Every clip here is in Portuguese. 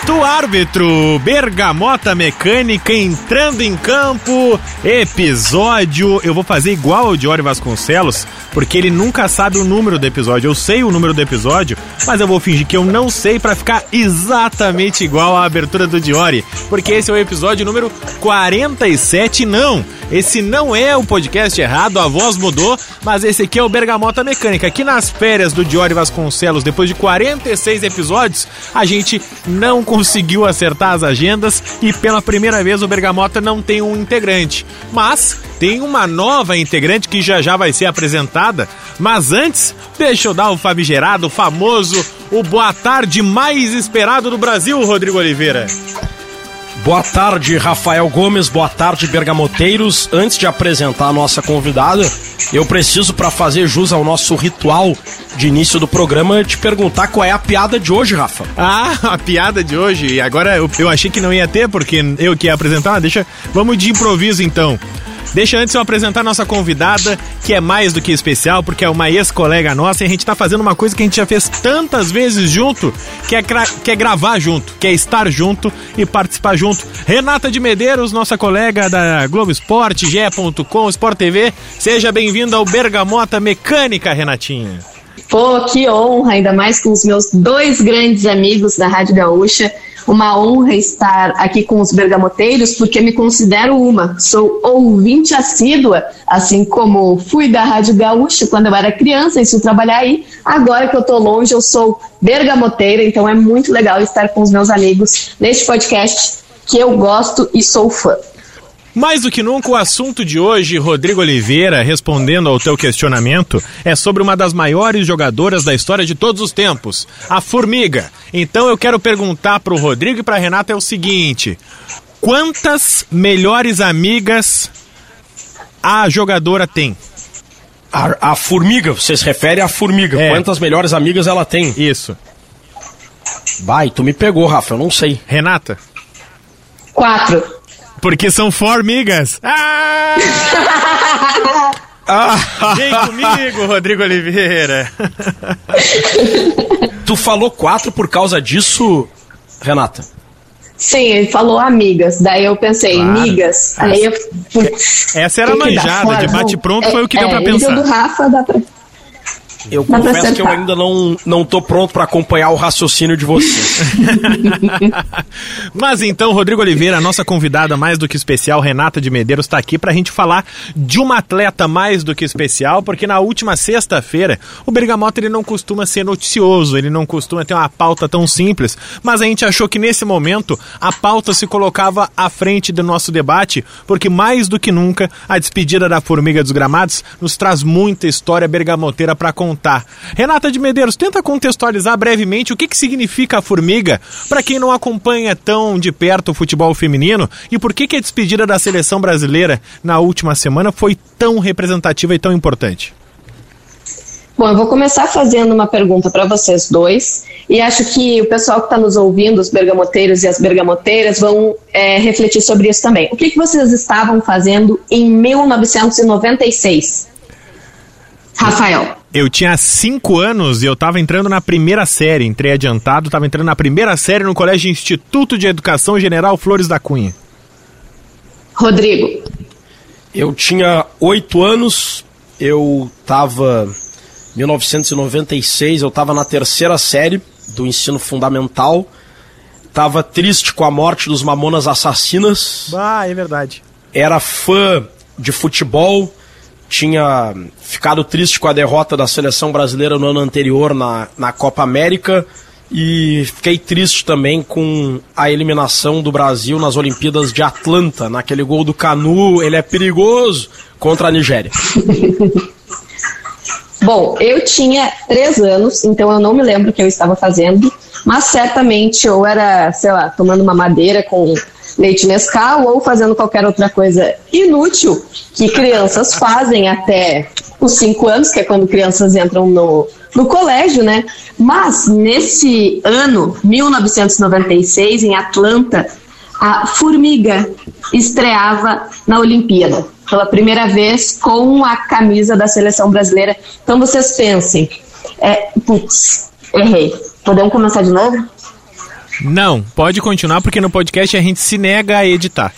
Apito árbitro, Bergamota Mecânica entrando em campo, episódio. Eu vou fazer igual ao Diori Vasconcelos, porque ele nunca sabe o número do episódio. Eu sei o número do episódio, mas eu vou fingir que eu não sei para ficar exatamente igual à abertura do Diori, porque esse é o episódio número 47. Não, esse não é o podcast errado, a voz mudou, mas esse aqui é o Bergamota Mecânica. Aqui nas férias do Diori Vasconcelos, depois de 46 episódios, a gente não conseguiu acertar as agendas e pela primeira vez o Bergamota não tem um integrante. Mas tem uma nova integrante que já já vai ser apresentada. Mas antes, deixa eu dar o famigerado, o famoso, o boa tarde mais esperado do Brasil, Rodrigo Oliveira. Boa tarde, Rafael Gomes. Boa tarde, Bergamoteiros. Antes de apresentar a nossa convidada, eu preciso, para fazer jus ao nosso ritual de início do programa, te perguntar qual é a piada de hoje, Rafa. Ah, a piada de hoje. E agora eu, eu achei que não ia ter, porque eu que ia apresentar. Deixa, vamos de improviso então. Deixa antes eu apresentar nossa convidada, que é mais do que especial, porque é uma ex-colega nossa e a gente tá fazendo uma coisa que a gente já fez tantas vezes junto, que é, que é gravar junto, que é estar junto e participar junto. Renata de Medeiros, nossa colega da Globo Esporte, GE.com, Sport TV, seja bem-vinda ao Bergamota Mecânica, Renatinha. Pô, que honra, ainda mais com os meus dois grandes amigos da Rádio Gaúcha uma honra estar aqui com os bergamoteiros, porque me considero uma. Sou ouvinte assídua, assim como fui da Rádio Gaúcha quando eu era criança e fui trabalhar aí. Agora que eu estou longe, eu sou bergamoteira, então é muito legal estar com os meus amigos neste podcast que eu gosto e sou fã. Mais do que nunca, o assunto de hoje, Rodrigo Oliveira, respondendo ao teu questionamento, é sobre uma das maiores jogadoras da história de todos os tempos, a Formiga. Então eu quero perguntar para o Rodrigo e para a Renata é o seguinte: quantas melhores amigas a jogadora tem? A, a formiga, você se refere à formiga. É. Quantas melhores amigas ela tem? Isso. Vai, tu me pegou, Rafa, eu não sei. Renata? Quatro. Porque são formigas. Ah! ah! Vem comigo, Rodrigo Oliveira. tu falou quatro por causa disso, Renata? Sim, ele falou amigas. Daí eu pensei, claro. migas. Aí eu. Essa era a manjada, de bate-pronto foi o que é, deu pra pensar. do Rafa dá pra. Eu Dá confesso que eu ainda não, não tô pronto para acompanhar o raciocínio de vocês. Mas então, Rodrigo Oliveira, a nossa convidada mais do que especial, Renata de Medeiros, está aqui para a gente falar de uma atleta mais do que especial, porque na última sexta-feira o Bergamota ele não costuma ser noticioso, ele não costuma ter uma pauta tão simples, mas a gente achou que nesse momento a pauta se colocava à frente do nosso debate, porque mais do que nunca a despedida da Formiga dos Gramados nos traz muita história bergamoteira para contar contar. Renata de Medeiros, tenta contextualizar brevemente o que, que significa a formiga para quem não acompanha tão de perto o futebol feminino e por que, que a despedida da seleção brasileira na última semana foi tão representativa e tão importante. Bom, eu vou começar fazendo uma pergunta para vocês dois e acho que o pessoal que está nos ouvindo, os bergamoteiros e as bergamoteiras, vão é, refletir sobre isso também. O que, que vocês estavam fazendo em 1996? Rafael. Eu tinha cinco anos e eu estava entrando na primeira série. Entrei adiantado, estava entrando na primeira série no Colégio Instituto de Educação General Flores da Cunha. Rodrigo. Eu tinha oito anos, eu estava. 1996, eu estava na terceira série do ensino fundamental. Tava triste com a morte dos Mamonas Assassinas. Ah, é verdade. Era fã de futebol tinha ficado triste com a derrota da seleção brasileira no ano anterior na, na Copa América e fiquei triste também com a eliminação do Brasil nas Olimpíadas de Atlanta, naquele gol do Canu, ele é perigoso contra a Nigéria. Bom, eu tinha três anos, então eu não me lembro o que eu estava fazendo, mas certamente ou era, sei lá, tomando uma madeira com leite Nescau ou fazendo qualquer outra coisa inútil que crianças fazem até os cinco anos, que é quando crianças entram no, no colégio, né? Mas nesse ano, 1996, em Atlanta, a Formiga estreava na Olimpíada pela primeira vez com a camisa da seleção brasileira. Então vocês pensem, é, putz, errei. Podemos começar de novo? Não, pode continuar porque no podcast a gente se nega a editar.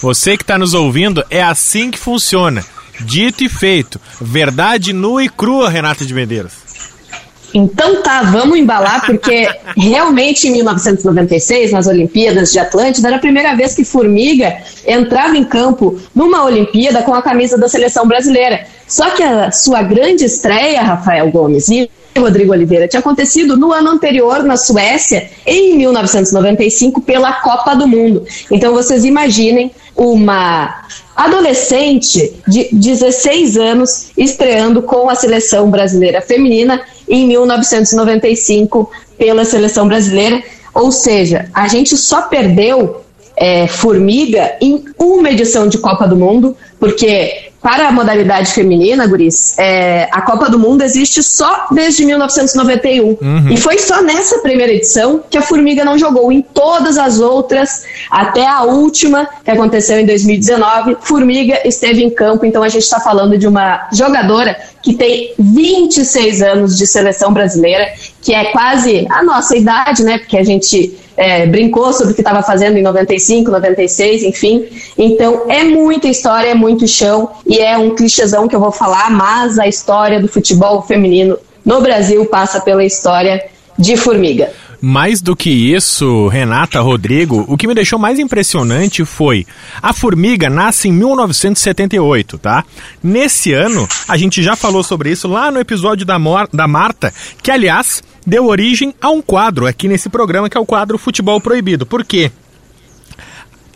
Você que está nos ouvindo, é assim que funciona. Dito e feito. Verdade nua e crua, Renata de Medeiros. Então tá, vamos embalar, porque realmente em 1996, nas Olimpíadas de Atlântida, era a primeira vez que Formiga entrava em campo numa Olimpíada com a camisa da seleção brasileira. Só que a sua grande estreia, Rafael Gomes, e Rodrigo Oliveira, tinha acontecido no ano anterior na Suécia, em 1995, pela Copa do Mundo. Então vocês imaginem uma adolescente de 16 anos estreando com a seleção brasileira feminina em 1995 pela seleção brasileira. Ou seja, a gente só perdeu é, Formiga em uma edição de Copa do Mundo, porque para a modalidade feminina, Guris, é, a Copa do Mundo existe só desde 1991. Uhum. E foi só nessa primeira edição que a Formiga não jogou. Em todas as outras, até a última, que aconteceu em 2019, Formiga esteve em campo. Então a gente está falando de uma jogadora que tem 26 anos de seleção brasileira, que é quase a nossa idade, né? Porque a gente é, brincou sobre o que estava fazendo em 95, 96, enfim. Então é muita história, é muito chão e é um clichêzão que eu vou falar, mas a história do futebol feminino no Brasil passa pela história de Formiga. Mais do que isso, Renata, Rodrigo, o que me deixou mais impressionante foi a Formiga nasce em 1978, tá? Nesse ano, a gente já falou sobre isso lá no episódio da, Mor da Marta, que aliás deu origem a um quadro aqui nesse programa que é o quadro Futebol Proibido. Por quê?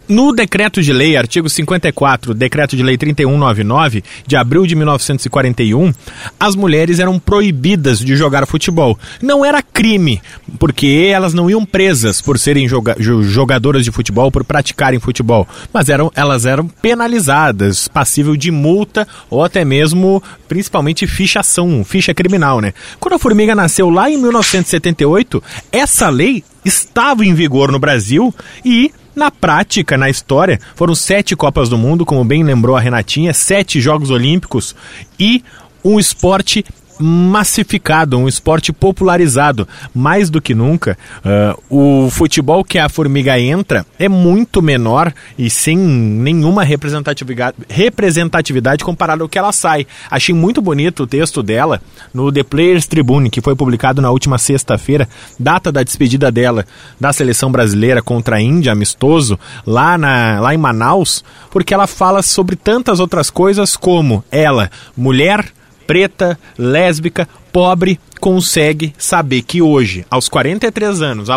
No decreto de lei, artigo 54, decreto de lei 3199, de abril de 1941, as mulheres eram proibidas de jogar futebol. Não era crime, porque elas não iam presas por serem joga jogadoras de futebol, por praticarem futebol, mas eram, elas eram penalizadas, passível de multa ou até mesmo, principalmente, fichação, ficha criminal, né? Quando a Formiga nasceu lá em 1978, essa lei estava em vigor no Brasil e na prática, na história, foram sete Copas do Mundo, como bem lembrou a Renatinha, sete Jogos Olímpicos e um esporte massificado, um esporte popularizado. Mais do que nunca, uh, o futebol que a Formiga entra é muito menor e sem nenhuma representatividade, representatividade comparado ao que ela sai. Achei muito bonito o texto dela no The Players Tribune, que foi publicado na última sexta-feira, data da despedida dela da seleção brasileira contra a Índia, amistoso, lá, na, lá em Manaus, porque ela fala sobre tantas outras coisas como ela, mulher, preta, lésbica, pobre, consegue saber que hoje, aos 43 anos,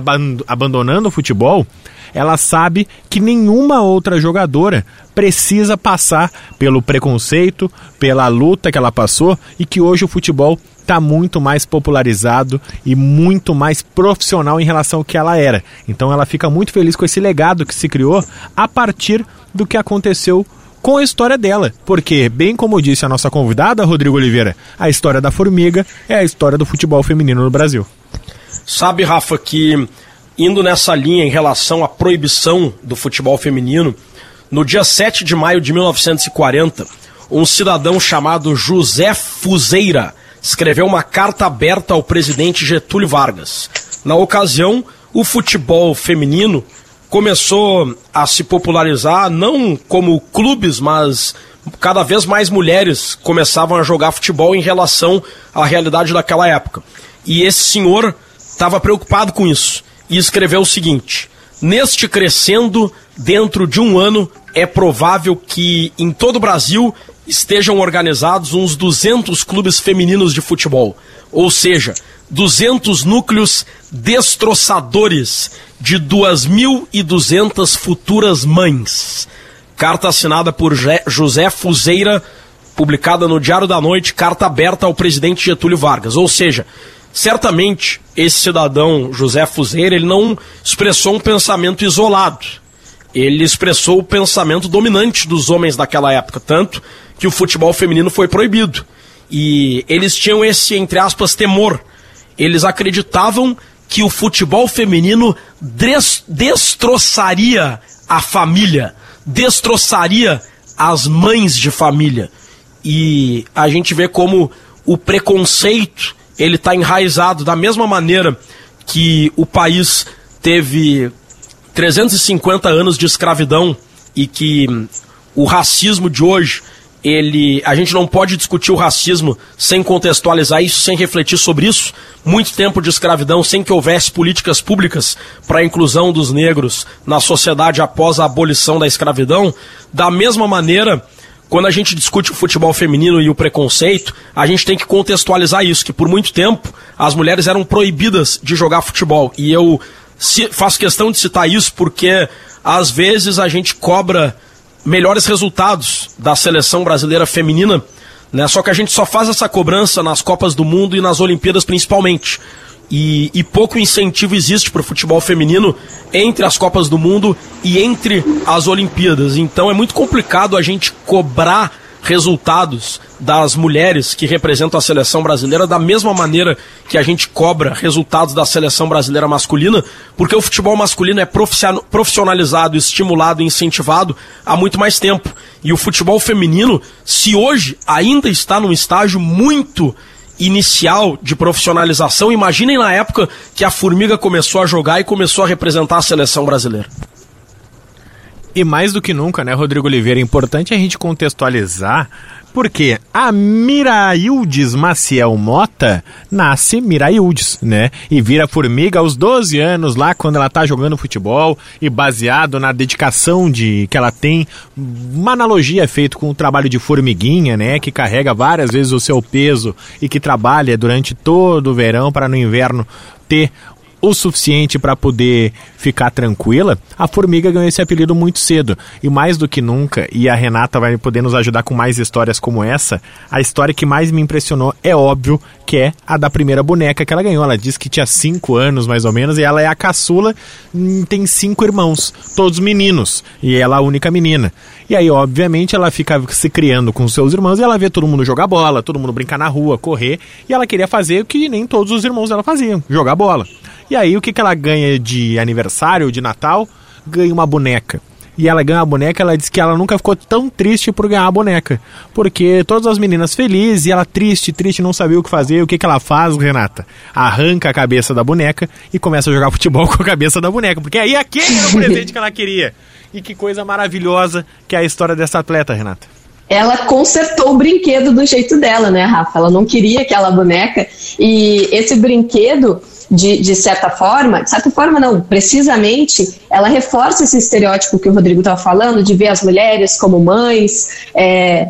abandonando o futebol, ela sabe que nenhuma outra jogadora precisa passar pelo preconceito, pela luta que ela passou e que hoje o futebol está muito mais popularizado e muito mais profissional em relação ao que ela era. Então ela fica muito feliz com esse legado que se criou a partir do que aconteceu com a história dela. Porque, bem como disse a nossa convidada, Rodrigo Oliveira, a história da formiga é a história do futebol feminino no Brasil. Sabe, Rafa, que indo nessa linha em relação à proibição do futebol feminino, no dia 7 de maio de 1940, um cidadão chamado José Fuzeira escreveu uma carta aberta ao presidente Getúlio Vargas. Na ocasião, o futebol feminino começou a se popularizar não como clubes, mas cada vez mais mulheres começavam a jogar futebol em relação à realidade daquela época. E esse senhor estava preocupado com isso e escreveu o seguinte: Neste crescendo, dentro de um ano, é provável que em todo o Brasil estejam organizados uns 200 clubes femininos de futebol. Ou seja, 200 núcleos destroçadores de 2.200 futuras mães. Carta assinada por José Fuzeira, publicada no Diário da Noite, carta aberta ao presidente Getúlio Vargas. Ou seja, certamente esse cidadão José Fuzeira, ele não expressou um pensamento isolado. Ele expressou o pensamento dominante dos homens daquela época, tanto que o futebol feminino foi proibido. E eles tinham esse, entre aspas, temor eles acreditavam que o futebol feminino des destroçaria a família, destroçaria as mães de família. E a gente vê como o preconceito ele está enraizado da mesma maneira que o país teve 350 anos de escravidão e que o racismo de hoje ele a gente não pode discutir o racismo sem contextualizar isso, sem refletir sobre isso. Muito tempo de escravidão sem que houvesse políticas públicas para a inclusão dos negros na sociedade após a abolição da escravidão. Da mesma maneira, quando a gente discute o futebol feminino e o preconceito, a gente tem que contextualizar isso, que por muito tempo as mulheres eram proibidas de jogar futebol. E eu faço questão de citar isso porque às vezes a gente cobra melhores resultados da seleção brasileira feminina, né? Só que a gente só faz essa cobrança nas Copas do Mundo e nas Olimpíadas principalmente. E, e pouco incentivo existe para o futebol feminino entre as Copas do Mundo e entre as Olimpíadas. Então é muito complicado a gente cobrar resultados das mulheres que representam a seleção brasileira da mesma maneira que a gente cobra resultados da seleção brasileira masculina, porque o futebol masculino é profissionalizado, estimulado e incentivado há muito mais tempo. E o futebol feminino, se hoje ainda está num estágio muito inicial de profissionalização, imaginem na época que a Formiga começou a jogar e começou a representar a seleção brasileira. E mais do que nunca, né, Rodrigo Oliveira, é importante a gente contextualizar porque a Miraildes Maciel Mota nasce Miraildes, né? E vira formiga aos 12 anos lá quando ela tá jogando futebol e baseado na dedicação de que ela tem, uma analogia feita com o trabalho de formiguinha, né, que carrega várias vezes o seu peso e que trabalha durante todo o verão para no inverno ter o suficiente para poder ficar tranquila, a formiga ganhou esse apelido muito cedo. E mais do que nunca, e a Renata vai poder nos ajudar com mais histórias como essa, a história que mais me impressionou é óbvio que é a da primeira boneca que ela ganhou. Ela disse que tinha 5 anos mais ou menos, e ela é a caçula, hum, tem cinco irmãos, todos meninos, e ela é a única menina. E aí, obviamente, ela fica se criando com seus irmãos e ela vê todo mundo jogar bola, todo mundo brincar na rua, correr, e ela queria fazer o que nem todos os irmãos dela faziam, jogar bola. E aí o que, que ela ganha de aniversário, de Natal? Ganha uma boneca. E ela ganha a boneca, ela diz que ela nunca ficou tão triste por ganhar a boneca. Porque todas as meninas felizes e ela triste, triste, não sabia o que fazer. O que, que ela faz, Renata? Arranca a cabeça da boneca e começa a jogar futebol com a cabeça da boneca. Porque aí aquele era o presente que ela queria. E que coisa maravilhosa que é a história dessa atleta, Renata ela consertou o brinquedo do jeito dela, né, Rafa? Ela não queria aquela boneca. E esse brinquedo, de, de certa forma, de certa forma não, precisamente, ela reforça esse estereótipo que o Rodrigo estava falando, de ver as mulheres como mães, é,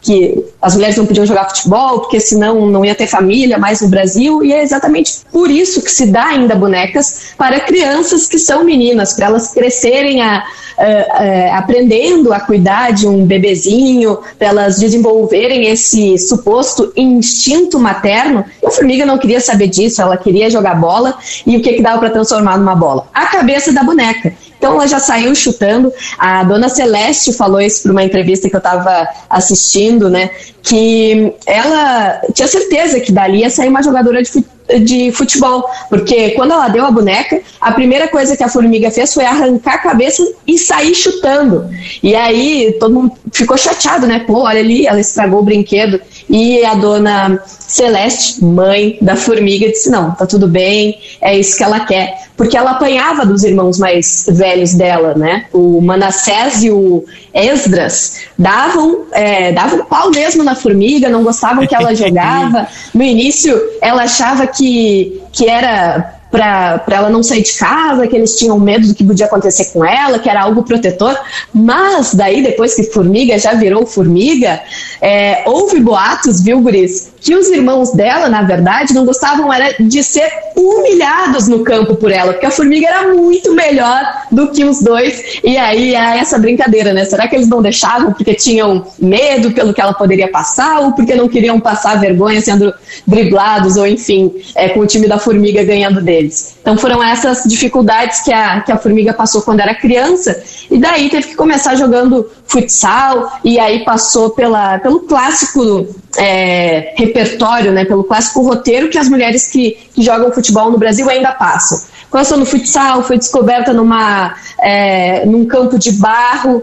que as mulheres não podiam jogar futebol, porque senão não ia ter família mais no Brasil, e é exatamente por isso que se dá ainda bonecas para crianças que são meninas, para elas crescerem a, a, a, aprendendo a cuidar de um bebezinho, para elas desenvolverem esse suposto instinto materno. A formiga não queria saber disso, ela queria jogar bola, e o que, que dava para transformar numa bola? A cabeça da boneca. Então ela já saiu chutando. A dona Celeste falou isso para uma entrevista que eu estava assistindo, né? Que ela tinha certeza que dali ia sair uma jogadora de futebol de futebol, porque quando ela deu a boneca, a primeira coisa que a formiga fez foi arrancar a cabeça e sair chutando. E aí todo mundo ficou chateado, né? Pô, olha ali, ela estragou o brinquedo. E a dona Celeste, mãe da formiga, disse: não, tá tudo bem, é isso que ela quer. Porque ela apanhava dos irmãos mais velhos dela, né? O Manassés e o Esdras davam, é, davam pau mesmo na formiga, não gostavam que ela jogava. No início, ela achava que, que era para ela não sair de casa, que eles tinham medo do que podia acontecer com ela, que era algo protetor. Mas daí, depois que Formiga já virou Formiga, é, houve boatos, viu, Guris, que os irmãos dela, na verdade, não gostavam era de ser humilhados no campo por ela, porque a formiga era muito melhor do que os dois. E aí é essa brincadeira, né? Será que eles não deixavam porque tinham medo pelo que ela poderia passar ou porque não queriam passar vergonha sendo driblados ou enfim, é, com o time da formiga ganhando deles? Então foram essas dificuldades que a, que a formiga passou quando era criança e daí teve que começar jogando futsal e aí passou pela, pelo clássico é, repertório, né, pelo clássico roteiro que as mulheres que, que jogam futebol no Brasil ainda passam. Começou no futsal, foi descoberta numa, é, num campo de barro,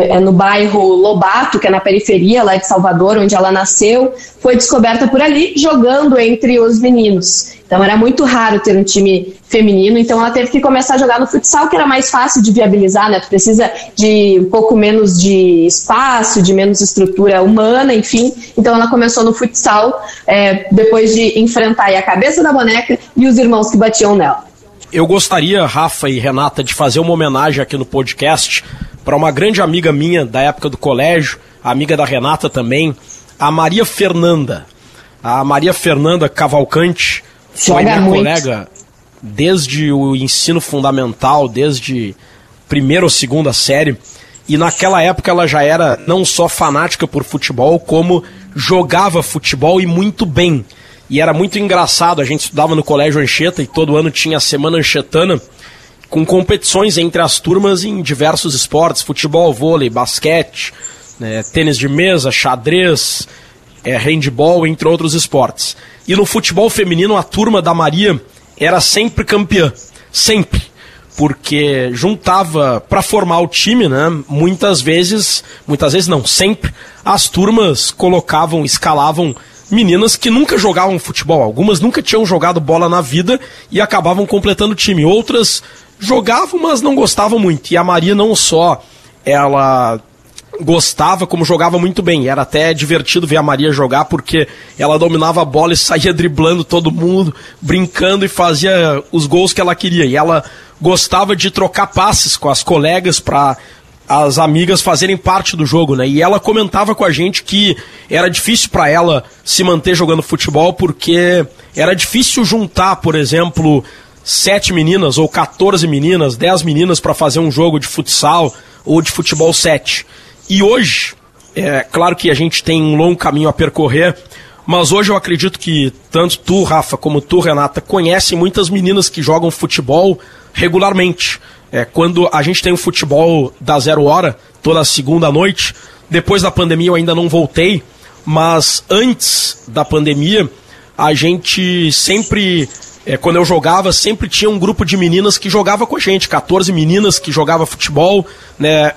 é, no bairro Lobato, que é na periferia lá de Salvador, onde ela nasceu, foi descoberta por ali, jogando entre os meninos. Então era muito raro ter um time feminino, então ela teve que começar a jogar no futsal, que era mais fácil de viabilizar, né? Tu precisa de um pouco menos de espaço, de menos estrutura humana, enfim. Então ela começou no futsal, é, depois de enfrentar a cabeça da boneca e os irmãos que batiam nela. Eu gostaria, Rafa e Renata, de fazer uma homenagem aqui no podcast para uma grande amiga minha da época do colégio, amiga da Renata também, a Maria Fernanda. A Maria Fernanda Cavalcante foi minha muito. colega desde o ensino fundamental, desde primeira ou segunda série. E naquela época ela já era não só fanática por futebol, como jogava futebol e muito bem. E era muito engraçado, a gente estudava no Colégio Anchieta e todo ano tinha a Semana Anchetana, com competições entre as turmas em diversos esportes, futebol, vôlei, basquete, né, tênis de mesa, xadrez, é, handball, entre outros esportes. E no futebol feminino, a turma da Maria era sempre campeã. Sempre. Porque juntava para formar o time, né? Muitas vezes, muitas vezes não, sempre, as turmas colocavam, escalavam meninas que nunca jogavam futebol. Algumas nunca tinham jogado bola na vida e acabavam completando o time. Outras jogavam, mas não gostavam muito. E a Maria não só ela gostava, como jogava muito bem. Era até divertido ver a Maria jogar, porque ela dominava a bola e saía driblando todo mundo, brincando e fazia os gols que ela queria. E ela gostava de trocar passes com as colegas para as amigas fazerem parte do jogo, né? E ela comentava com a gente que era difícil para ela se manter jogando futebol porque era difícil juntar, por exemplo, sete meninas ou 14 meninas, 10 meninas para fazer um jogo de futsal ou de futebol 7. E hoje, é claro que a gente tem um longo caminho a percorrer, mas hoje eu acredito que tanto tu, Rafa, como tu, Renata, conhecem muitas meninas que jogam futebol regularmente. É, quando a gente tem o futebol da zero hora, toda segunda noite, depois da pandemia eu ainda não voltei, mas antes da pandemia, a gente sempre, é, quando eu jogava, sempre tinha um grupo de meninas que jogava com a gente, 14 meninas que jogava futebol, né?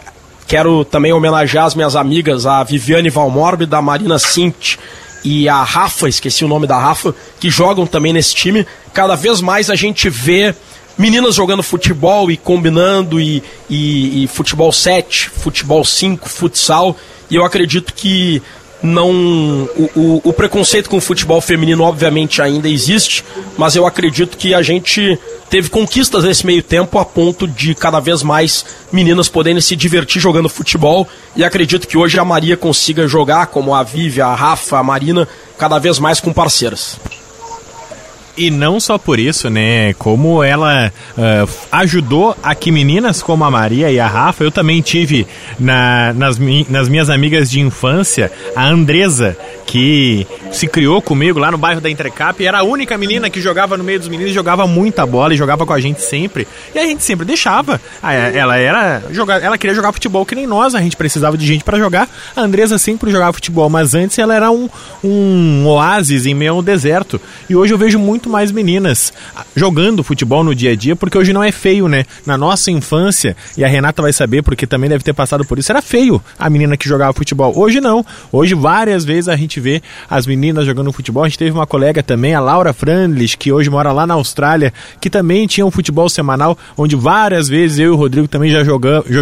Quero também homenagear as minhas amigas, a Viviane Valmorbe, da Marina Sint e a Rafa, esqueci o nome da Rafa, que jogam também nesse time. Cada vez mais a gente vê meninas jogando futebol e combinando, e, e, e futebol 7, futebol 5, futsal. E eu acredito que não o, o, o, preconceito com o futebol feminino obviamente ainda existe, mas eu acredito que a gente teve conquistas nesse meio tempo a ponto de cada vez mais meninas poderem se divertir jogando futebol e acredito que hoje a Maria consiga jogar como a Vivi, a Rafa, a Marina, cada vez mais com parceiras. E não só por isso, né? Como ela uh, ajudou a que meninas como a Maria e a Rafa, eu também tive na, nas, nas minhas amigas de infância a Andresa, que se criou comigo lá no bairro da Entrecap, era a única menina que jogava no meio dos meninos, jogava muita bola e jogava com a gente sempre. E a gente sempre deixava. Ah, é, ela era jogar, ela queria jogar futebol que nem nós, a gente precisava de gente para jogar. A Andresa sempre jogava futebol, mas antes ela era um, um oásis em meio ao deserto. E hoje eu vejo muito mais meninas jogando futebol no dia a dia, porque hoje não é feio, né? Na nossa infância, e a Renata vai saber porque também deve ter passado por isso, era feio a menina que jogava futebol. Hoje não. Hoje várias vezes a gente gente vê as meninas jogando futebol. A gente teve uma colega também, a Laura Frandlich, que hoje mora lá na Austrália, que também tinha um futebol semanal, onde várias vezes eu e o Rodrigo também já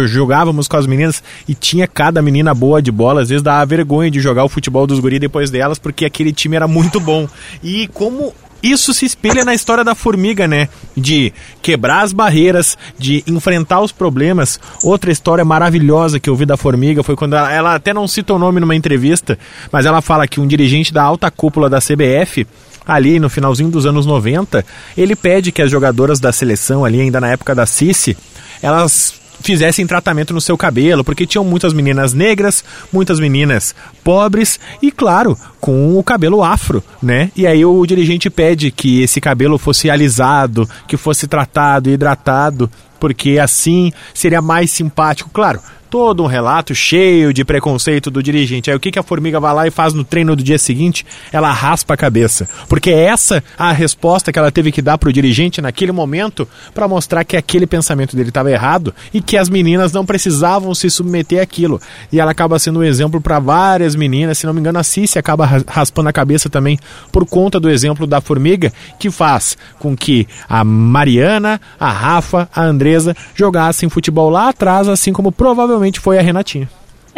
jogávamos com as meninas e tinha cada menina boa de bola. Às vezes dava vergonha de jogar o futebol dos guri depois delas, porque aquele time era muito bom. E como isso se espelha na história da formiga, né? De quebrar as barreiras, de enfrentar os problemas. Outra história maravilhosa que eu vi da formiga foi quando ela, ela até não cita o nome numa entrevista, mas ela fala que um dirigente da alta cúpula da CBF ali no finalzinho dos anos 90, ele pede que as jogadoras da seleção ali ainda na época da Cici, elas fizessem tratamento no seu cabelo, porque tinham muitas meninas negras, muitas meninas pobres e, claro, com o cabelo afro, né? E aí o dirigente pede que esse cabelo fosse alisado, que fosse tratado, hidratado, porque assim seria mais simpático. Claro, todo um relato cheio de preconceito do dirigente. Aí o que, que a formiga vai lá e faz no treino do dia seguinte? Ela raspa a cabeça. Porque é essa a resposta que ela teve que dar pro dirigente naquele momento para mostrar que aquele pensamento dele estava errado e que as meninas não precisavam se submeter àquilo. E ela acaba sendo um exemplo para várias meninas. Se não me engano, a Cici acaba raspando a cabeça também por conta do exemplo da formiga, que faz com que a Mariana, a Rafa, a Andresa jogassem futebol lá atrás, assim como provavelmente foi a Renatinha.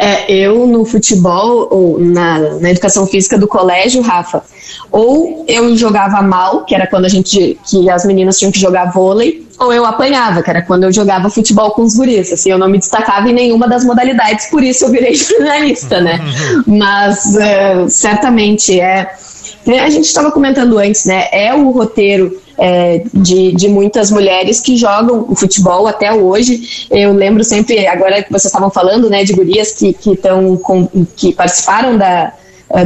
É, eu no futebol, ou na, na educação física do colégio, Rafa, ou eu jogava mal, que era quando a gente, que as meninas tinham que jogar vôlei, ou eu apanhava, que era quando eu jogava futebol com os guris, assim, eu não me destacava em nenhuma das modalidades, por isso eu virei jornalista, né? Mas uh, certamente é a gente estava comentando antes, né? É o roteiro é, de, de muitas mulheres que jogam o futebol até hoje. Eu lembro sempre, agora que vocês estavam falando, né, de gurias que, que, tão que participaram da,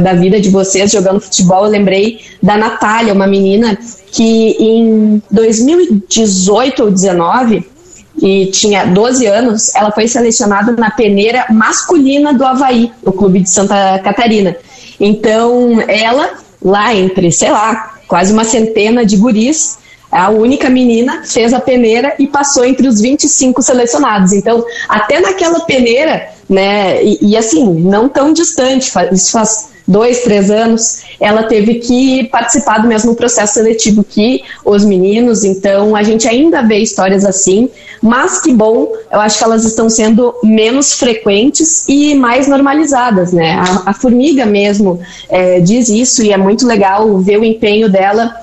da vida de vocês jogando futebol, eu lembrei da Natália, uma menina que em 2018 ou 2019 que tinha 12 anos, ela foi selecionada na peneira masculina do Havaí, no clube de Santa Catarina. Então, ela lá entre, sei lá, quase uma centena de guris, a única menina fez a peneira e passou entre os 25 selecionados. Então, até naquela peneira, né, e, e assim, não tão distante, isso faz dois, três anos, ela teve que participar do mesmo processo seletivo que os meninos, então a gente ainda vê histórias assim, mas que bom, eu acho que elas estão sendo menos frequentes e mais normalizadas, né? A, a formiga mesmo é, diz isso e é muito legal ver o empenho dela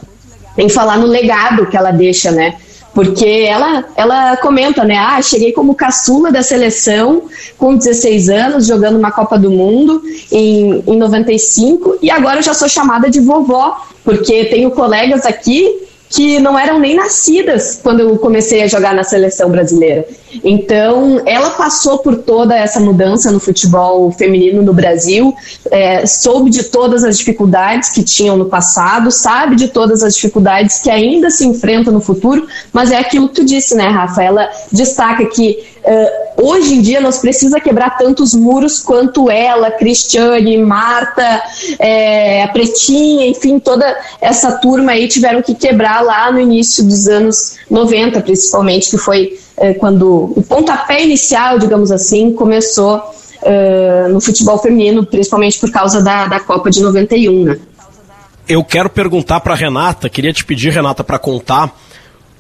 em falar no legado que ela deixa, né? Porque ela, ela comenta, né? Ah, cheguei como caçula da seleção com 16 anos, jogando uma Copa do Mundo em, em 95, e agora eu já sou chamada de vovó, porque tenho colegas aqui que não eram nem nascidas quando eu comecei a jogar na seleção brasileira. Então, ela passou por toda essa mudança no futebol feminino no Brasil, é, soube de todas as dificuldades que tinham no passado, sabe de todas as dificuldades que ainda se enfrentam no futuro, mas é aquilo que tu disse, né, Rafa? Ela destaca que uh, hoje em dia nós precisa quebrar tantos muros quanto ela, Cristiane, Marta, é, a Pretinha, enfim, toda essa turma aí tiveram que quebrar lá no início dos anos 90, principalmente, que foi quando o pontapé inicial, digamos assim, começou uh, no futebol feminino, principalmente por causa da, da Copa de 91, né? Eu quero perguntar para Renata, queria te pedir, Renata, para contar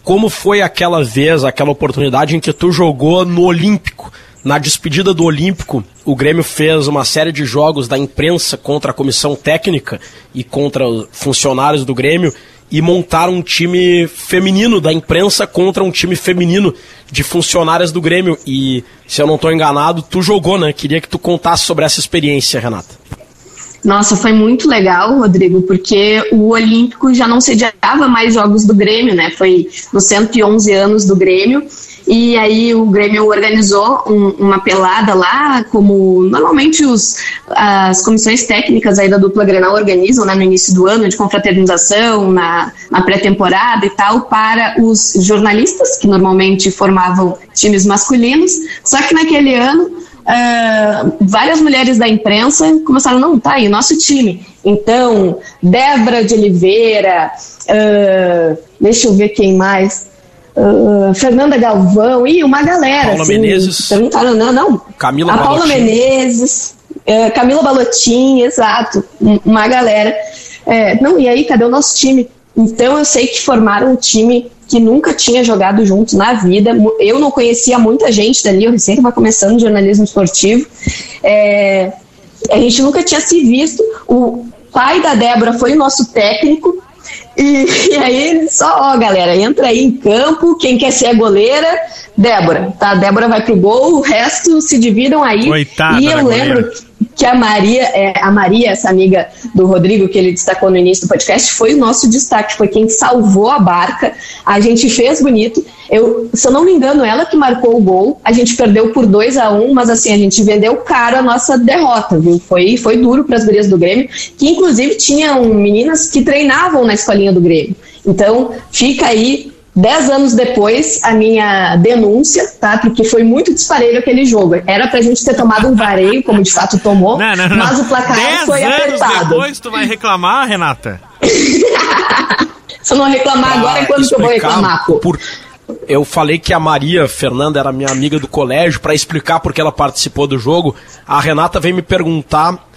como foi aquela vez, aquela oportunidade em que tu jogou no Olímpico. Na despedida do Olímpico, o Grêmio fez uma série de jogos da imprensa contra a comissão técnica e contra funcionários do Grêmio e montaram um time feminino da imprensa contra um time feminino de funcionárias do Grêmio. E, se eu não estou enganado, tu jogou, né? Queria que tu contasse sobre essa experiência, Renata. Nossa, foi muito legal, Rodrigo, porque o Olímpico já não sediava mais jogos do Grêmio, né? Foi nos 111 anos do Grêmio. E aí o Grêmio organizou um, uma pelada lá, como normalmente os, as comissões técnicas aí da dupla Grenal organizam né, no início do ano, de confraternização, na, na pré-temporada e tal, para os jornalistas, que normalmente formavam times masculinos. Só que naquele ano Uh, várias mulheres da imprensa começaram, não, tá aí, nosso time. Então, Débora de Oliveira, uh, deixa eu ver quem mais, uh, Fernanda Galvão, e uma galera. Paula assim, Menezes. Perguntaram, não, não. Camila A Paula Balotin. Menezes, Camila Balotin, exato, uma galera. É, não, e aí, cadê o nosso time? Então eu sei que formaram um time que nunca tinha jogado junto na vida. Eu não conhecia muita gente dali, eu recém estava começando jornalismo esportivo. É, a gente nunca tinha se visto. O pai da Débora foi o nosso técnico. E, e aí, só, ó, galera, entra aí em campo. Quem quer ser a goleira, Débora. Tá? A Débora vai pro gol, o resto se dividam aí. Coitada e eu lembro goleira. Que a Maria, é, a Maria, essa amiga do Rodrigo que ele destacou no início do podcast, foi o nosso destaque, foi quem salvou a barca. A gente fez bonito. Eu, se eu não me engano, ela que marcou o gol. A gente perdeu por 2 a 1 um, mas assim, a gente vendeu caro a nossa derrota, viu? Foi, foi duro para as gurias do Grêmio, que inclusive tinham meninas que treinavam na escolinha do Grêmio. Então, fica aí Dez anos depois, a minha denúncia, tá? Porque foi muito disparelho aquele jogo. Era pra gente ter tomado um vareio, como de fato tomou, não, não, não. mas o placar Dez foi anos apertado. depois tu vai reclamar, Renata? Se eu não reclamar ah, agora, é quando que eu vou reclamar, pô? Por... Eu falei que a Maria Fernanda era minha amiga do colégio para explicar porque ela participou do jogo. A Renata veio me perguntar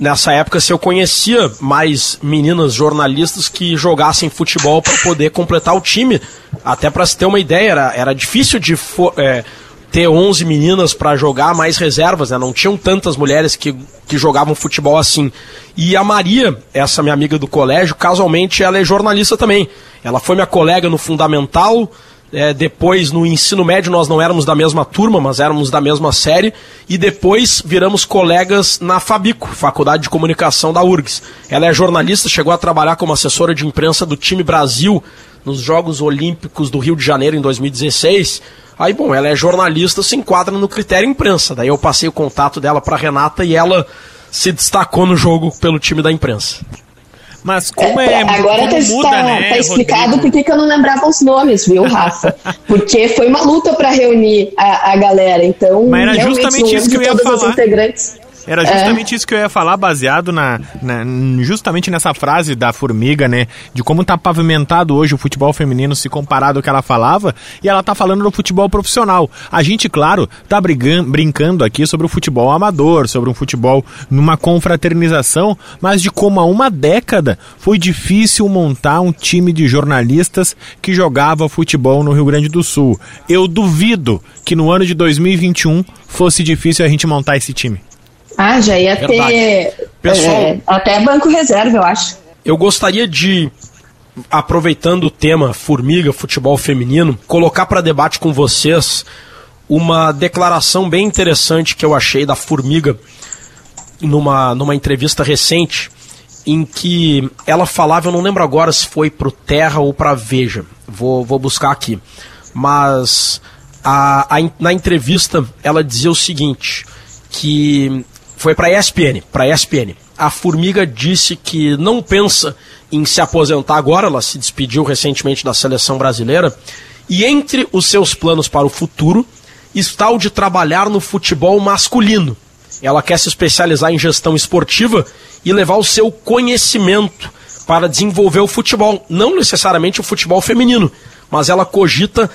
nessa época se eu conhecia mais meninas jornalistas que jogassem futebol para poder completar o time. Até para se ter uma ideia, era, era difícil de é, ter 11 meninas para jogar mais reservas, né? Não tinham tantas mulheres que, que jogavam futebol assim. E a Maria, essa minha amiga do colégio, casualmente ela é jornalista também. Ela foi minha colega no fundamental, é, depois, no ensino médio, nós não éramos da mesma turma, mas éramos da mesma série. E depois viramos colegas na Fabico, Faculdade de Comunicação da URGS. Ela é jornalista, chegou a trabalhar como assessora de imprensa do time Brasil nos Jogos Olímpicos do Rio de Janeiro em 2016. Aí, bom, ela é jornalista, se enquadra no critério imprensa. Daí eu passei o contato dela para Renata e ela se destacou no jogo pelo time da imprensa. Mas como é. é agora como tá, muda, tá, né, tá explicado por que eu não lembrava os nomes, viu, Rafa? Porque foi uma luta para reunir a, a, galera. Então, Mas era justamente isso que eu ia falar. Era é. justamente é. isso que eu ia falar, baseado na, na, justamente nessa frase da formiga, né? De como tá pavimentado hoje o futebol feminino se comparado ao que ela falava, e ela tá falando do futebol profissional. A gente, claro, tá brigando, brincando aqui sobre o futebol amador, sobre um futebol numa confraternização, mas de como há uma década foi difícil montar um time de jornalistas que jogava futebol no Rio Grande do Sul. Eu duvido que no ano de 2021 fosse difícil a gente montar esse time. Ah, já ia Verdade. ter Pessoal, é, até banco reserva, eu acho. Eu gostaria de, aproveitando o tema formiga, futebol feminino, colocar para debate com vocês uma declaração bem interessante que eu achei da formiga numa, numa entrevista recente em que ela falava, eu não lembro agora se foi pro Terra ou pra Veja, vou, vou buscar aqui, mas a, a, na entrevista ela dizia o seguinte, que foi para a ESPN, para ESPN. A Formiga disse que não pensa em se aposentar agora, ela se despediu recentemente da seleção brasileira, e entre os seus planos para o futuro está o de trabalhar no futebol masculino. Ela quer se especializar em gestão esportiva e levar o seu conhecimento para desenvolver o futebol, não necessariamente o futebol feminino, mas ela cogita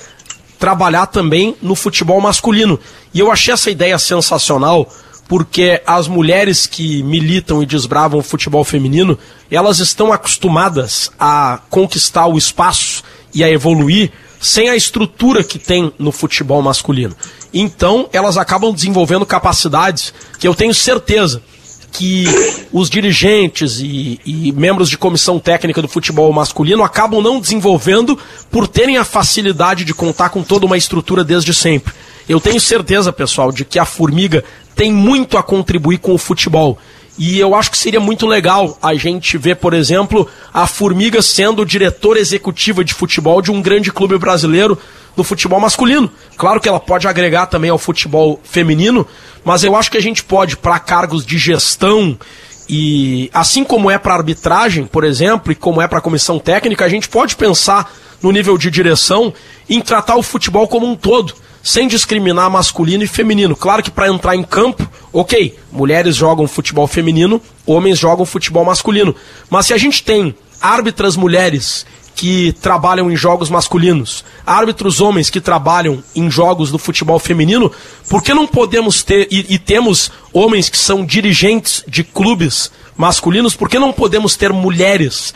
trabalhar também no futebol masculino. E eu achei essa ideia sensacional, porque as mulheres que militam e desbravam o futebol feminino, elas estão acostumadas a conquistar o espaço e a evoluir sem a estrutura que tem no futebol masculino. Então, elas acabam desenvolvendo capacidades que eu tenho certeza que os dirigentes e, e, membros de comissão técnica do futebol masculino acabam não desenvolvendo por terem a facilidade de contar com toda uma estrutura desde sempre. Eu tenho certeza, pessoal, de que a Formiga tem muito a contribuir com o futebol. E eu acho que seria muito legal a gente ver, por exemplo, a Formiga sendo diretora executiva de futebol de um grande clube brasileiro no futebol masculino. Claro que ela pode agregar também ao futebol feminino, mas eu acho que a gente pode, para cargos de gestão e assim como é para arbitragem, por exemplo, e como é para a comissão técnica, a gente pode pensar no nível de direção em tratar o futebol como um todo sem discriminar masculino e feminino. Claro que para entrar em campo, ok, mulheres jogam futebol feminino, homens jogam futebol masculino. Mas se a gente tem árbitras mulheres que trabalham em jogos masculinos, árbitros homens que trabalham em jogos do futebol feminino, por que não podemos ter, e, e temos homens que são dirigentes de clubes masculinos, por que não podemos ter mulheres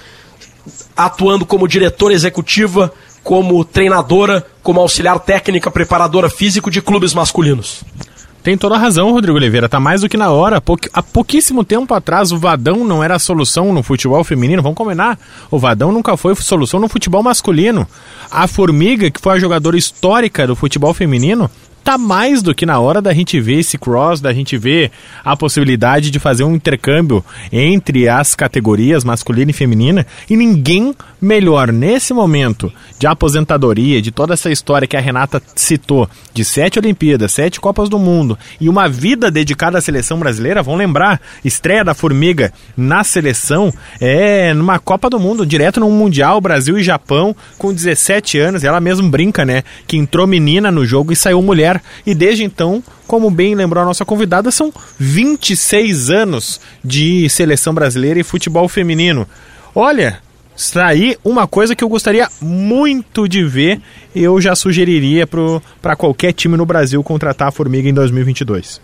atuando como diretora executiva, como treinadora, como auxiliar técnica, preparadora físico de clubes masculinos. Tem toda a razão, Rodrigo Oliveira. Tá mais do que na hora. Há pouquíssimo tempo atrás, o Vadão não era a solução no futebol feminino. Vamos combinar. O Vadão nunca foi solução no futebol masculino. A Formiga, que foi a jogadora histórica do futebol feminino, tá mais do que na hora da gente ver esse cross, da gente ver a possibilidade de fazer um intercâmbio entre as categorias masculina e feminina, e ninguém melhor nesse momento de aposentadoria, de toda essa história que a Renata citou, de sete Olimpíadas, sete Copas do Mundo e uma vida dedicada à seleção brasileira, vão lembrar, estreia da Formiga na seleção, é numa Copa do Mundo, direto num Mundial, Brasil e Japão, com 17 anos, ela mesmo brinca, né, que entrou menina no jogo e saiu mulher, e desde então como bem lembrou a nossa convidada, são 26 anos de seleção brasileira e futebol feminino. Olha, sair uma coisa que eu gostaria muito de ver eu já sugeriria para qualquer time no Brasil contratar a Formiga em 2022.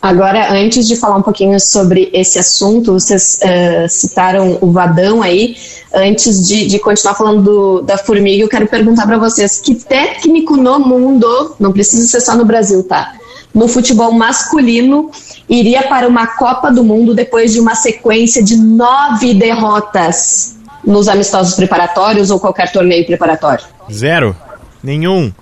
Agora, antes de falar um pouquinho sobre esse assunto, vocês uh, citaram o Vadão aí. Antes de, de continuar falando do, da Formiga, eu quero perguntar para vocês: que técnico no mundo, não precisa ser só no Brasil, tá? No futebol masculino, iria para uma Copa do Mundo depois de uma sequência de nove derrotas? nos amistosos preparatórios ou qualquer torneio preparatório? Zero. Nenhum.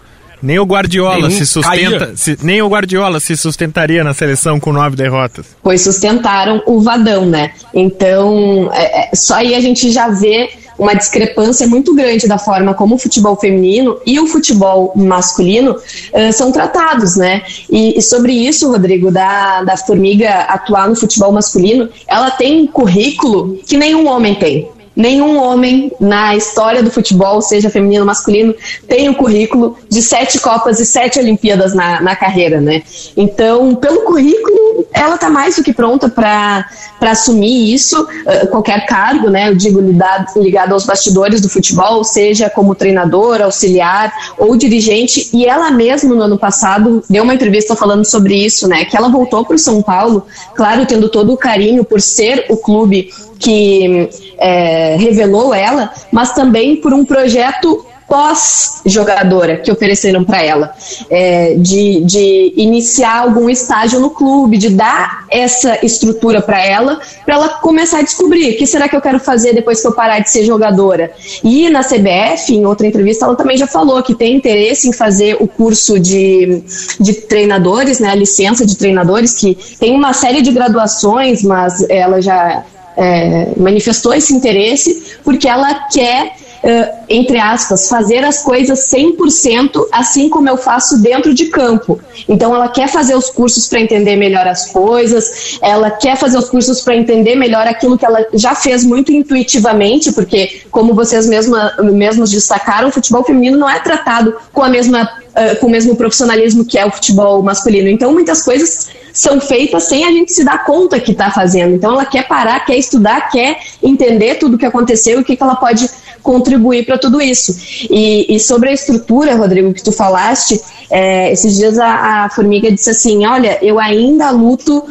Nem o Guardiola Nenhum se sustenta, se, nem o Guardiola se sustentaria na seleção com nove derrotas. Pois sustentaram o Vadão, né? Então, é, é, só aí a gente já vê uma discrepância muito grande da forma como o futebol feminino e o futebol masculino uh, são tratados, né? E, e, sobre isso, Rodrigo, da, da Formiga atuar no futebol masculino, ela tem um currículo que nenhum homem tem nenhum homem na história do futebol, seja feminino ou masculino, tem o um currículo de sete Copas e sete Olimpíadas na, na carreira, né? Então, pelo currículo, ela está mais do que pronta para assumir isso, uh, qualquer cargo, né? Eu digo ligado, ligado aos bastidores do futebol, seja como treinador, auxiliar ou dirigente. E ela mesma, no ano passado, deu uma entrevista falando sobre isso, né? Que ela voltou para o São Paulo, claro, tendo todo o carinho por ser o clube que é, revelou ela, mas também por um projeto pós-jogadora que ofereceram para ela, é, de, de iniciar algum estágio no clube, de dar essa estrutura para ela, para ela começar a descobrir o que será que eu quero fazer depois que eu parar de ser jogadora. E na CBF, em outra entrevista, ela também já falou que tem interesse em fazer o curso de, de treinadores, né, a licença de treinadores, que tem uma série de graduações, mas ela já é, manifestou esse interesse porque ela quer, uh, entre aspas, fazer as coisas 100% assim como eu faço dentro de campo. Então, ela quer fazer os cursos para entender melhor as coisas, ela quer fazer os cursos para entender melhor aquilo que ela já fez muito intuitivamente, porque, como vocês mesma, mesmos destacaram, o futebol feminino não é tratado com a mesma uh, com o mesmo profissionalismo que é o futebol masculino. Então, muitas coisas são feitas sem a gente se dar conta que está fazendo. Então, ela quer parar, quer estudar, quer entender tudo o que aconteceu e o que, que ela pode contribuir para tudo isso. E, e, sobre a estrutura, Rodrigo, que tu falaste, é, esses dias a, a Formiga disse assim: Olha, eu ainda luto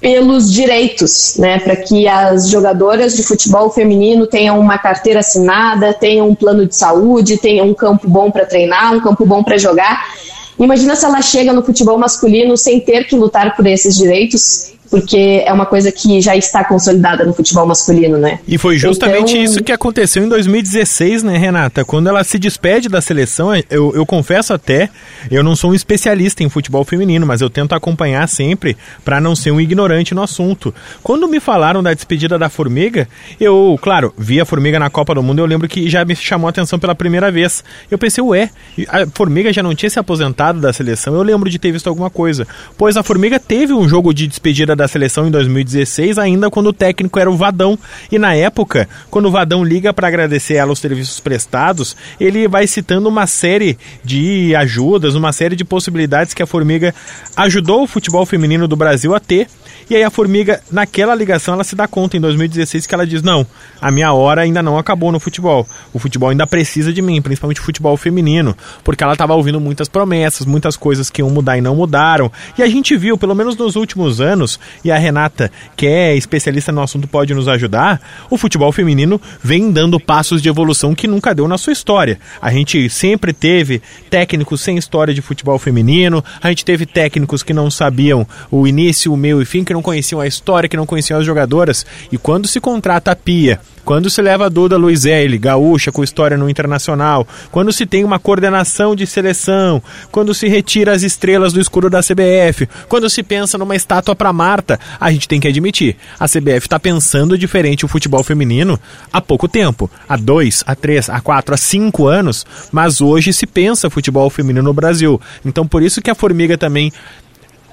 pelos direitos, né, para que as jogadoras de futebol feminino tenham uma carteira assinada, tenham um plano de saúde, tenham um campo bom para treinar, um campo bom para jogar. Imagina se ela chega no futebol masculino sem ter que lutar por esses direitos porque é uma coisa que já está consolidada no futebol masculino, né? E foi justamente então... isso que aconteceu em 2016, né, Renata? Quando ela se despede da seleção, eu, eu confesso até, eu não sou um especialista em futebol feminino, mas eu tento acompanhar sempre para não ser um ignorante no assunto. Quando me falaram da despedida da Formiga, eu, claro, vi a Formiga na Copa do Mundo, eu lembro que já me chamou a atenção pela primeira vez. Eu pensei, ué, a Formiga já não tinha se aposentado da seleção, eu lembro de ter visto alguma coisa. Pois a Formiga teve um jogo de despedida da da seleção em 2016, ainda quando o técnico era o Vadão. E na época, quando o Vadão liga para agradecer ela os serviços prestados, ele vai citando uma série de ajudas, uma série de possibilidades que a Formiga ajudou o futebol feminino do Brasil a ter e aí a Formiga, naquela ligação, ela se dá conta em 2016 que ela diz: Não, a minha hora ainda não acabou no futebol. O futebol ainda precisa de mim, principalmente o futebol feminino, porque ela estava ouvindo muitas promessas, muitas coisas que iam mudar e não mudaram. E a gente viu, pelo menos nos últimos anos, e a Renata, que é especialista no assunto, pode nos ajudar, o futebol feminino vem dando passos de evolução que nunca deu na sua história. A gente sempre teve técnicos sem história de futebol feminino, a gente teve técnicos que não sabiam o início, o meio e fim, que não conheciam a história, que não conheciam as jogadoras. E quando se contrata a Pia, quando se leva a Duda Luizelli, gaúcha com história no internacional, quando se tem uma coordenação de seleção, quando se retira as estrelas do escuro da CBF, quando se pensa numa estátua para Marta, a gente tem que admitir, a CBF está pensando diferente o futebol feminino há pouco tempo, há dois, há três, há quatro, há cinco anos, mas hoje se pensa futebol feminino no Brasil. Então por isso que a Formiga também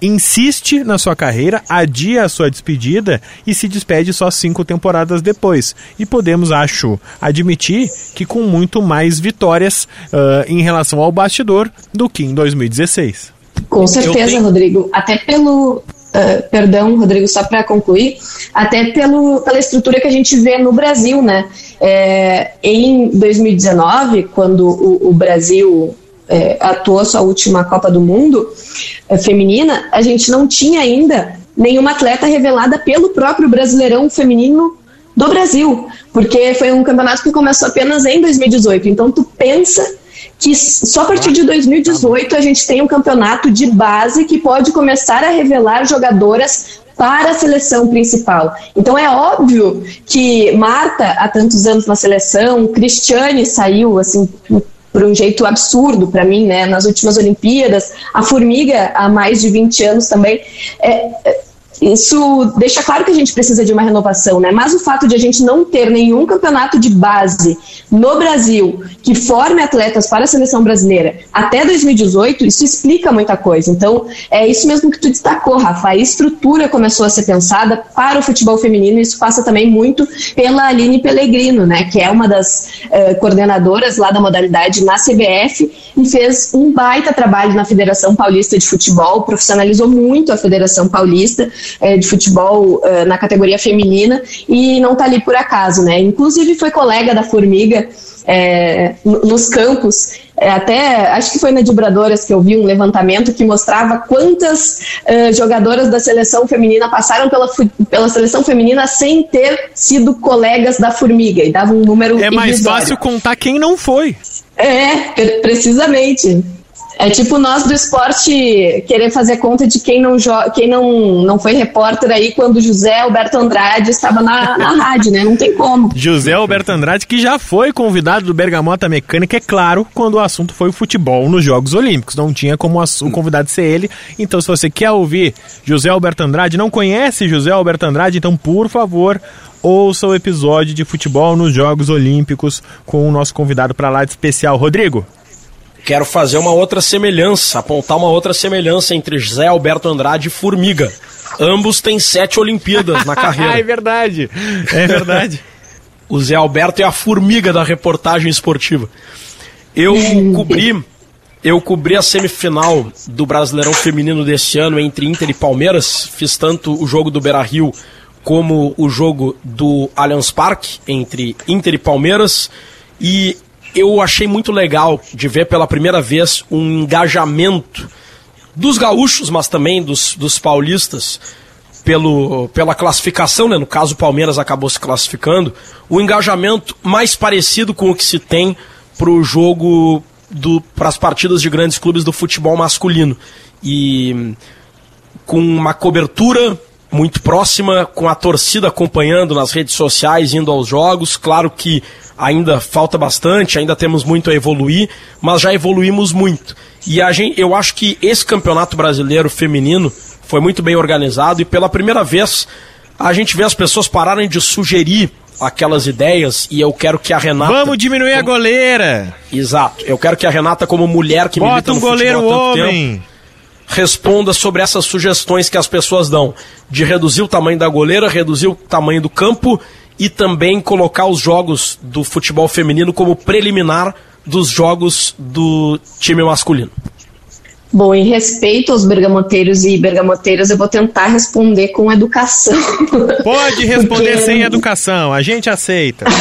insiste na sua carreira, adia a sua despedida e se despede só cinco temporadas depois. E podemos, acho, admitir que com muito mais vitórias uh, em relação ao bastidor do que em 2016. Com certeza, tenho... Rodrigo. Até pelo. Uh, perdão, Rodrigo, só para concluir, até pelo, pela estrutura que a gente vê no Brasil, né? É, em 2019, quando o, o Brasil é, atuou sua última Copa do Mundo é, feminina, a gente não tinha ainda nenhuma atleta revelada pelo próprio Brasileirão Feminino do Brasil, porque foi um campeonato que começou apenas em 2018. Então tu pensa que só a partir de 2018 a gente tem um campeonato de base que pode começar a revelar jogadoras para a seleção principal. Então é óbvio que Marta, há tantos anos na seleção, Cristiane saiu assim por um jeito absurdo para mim, né? Nas últimas Olimpíadas, a Formiga, há mais de 20 anos também. É, é isso deixa claro que a gente precisa de uma renovação, né? Mas o fato de a gente não ter nenhum campeonato de base no Brasil que forme atletas para a seleção brasileira até 2018, isso explica muita coisa. Então, é isso mesmo que tu destacou, Rafa. A estrutura começou a ser pensada para o futebol feminino e isso passa também muito pela Aline Pellegrino, né? Que é uma das uh, coordenadoras lá da modalidade na CBF e fez um baita trabalho na Federação Paulista de Futebol, profissionalizou muito a Federação Paulista é, de futebol é, na categoria feminina e não está ali por acaso, né? Inclusive foi colega da Formiga é, nos campos. É, até acho que foi na Dibradoras que eu vi um levantamento que mostrava quantas uh, jogadoras da seleção feminina passaram pela, pela seleção feminina sem ter sido colegas da Formiga e dava um número. É mais irrisório. fácil contar quem não foi. É, precisamente. É tipo nós do esporte querer fazer conta de quem não, quem não, não foi repórter aí quando José Alberto Andrade estava na, na rádio, né? Não tem como. José Alberto Andrade, que já foi convidado do Bergamota Mecânica, é claro, quando o assunto foi o futebol nos Jogos Olímpicos. Não tinha como o convidado ser ele. Então, se você quer ouvir José Alberto Andrade, não conhece José Alberto Andrade, então, por favor, ouça o episódio de futebol nos Jogos Olímpicos com o nosso convidado para lá de especial, Rodrigo quero fazer uma outra semelhança, apontar uma outra semelhança entre José Alberto Andrade e Formiga. Ambos têm sete Olimpíadas na carreira. é verdade, é verdade. o Zé Alberto é a formiga da reportagem esportiva. Eu cobri, eu cobri a semifinal do Brasileirão Feminino desse ano entre Inter e Palmeiras. Fiz tanto o jogo do Beira Rio como o jogo do Allianz Parque entre Inter e Palmeiras. E eu achei muito legal de ver pela primeira vez um engajamento dos gaúchos, mas também dos, dos paulistas, pelo, pela classificação, né? no caso o Palmeiras acabou se classificando, o engajamento mais parecido com o que se tem para o jogo para as partidas de grandes clubes do futebol masculino. E com uma cobertura muito próxima, com a torcida acompanhando nas redes sociais, indo aos jogos. Claro que ainda falta bastante, ainda temos muito a evoluir, mas já evoluímos muito. E a gente, eu acho que esse campeonato brasileiro feminino foi muito bem organizado e pela primeira vez a gente vê as pessoas pararem de sugerir aquelas ideias e eu quero que a Renata. Vamos diminuir como... a goleira! Exato. Eu quero que a Renata, como mulher que Bota milita um no goleiro futebol há tanto homem. tempo, responda sobre essas sugestões que as pessoas dão de reduzir o tamanho da goleira, reduzir o tamanho do campo e também colocar os jogos do futebol feminino como preliminar dos jogos do time masculino. Bom, em respeito aos bergamoteiros e bergamoteiras, eu vou tentar responder com educação. Pode responder Porque... sem educação, a gente aceita.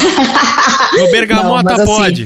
No Bergamota Não, assim, pode.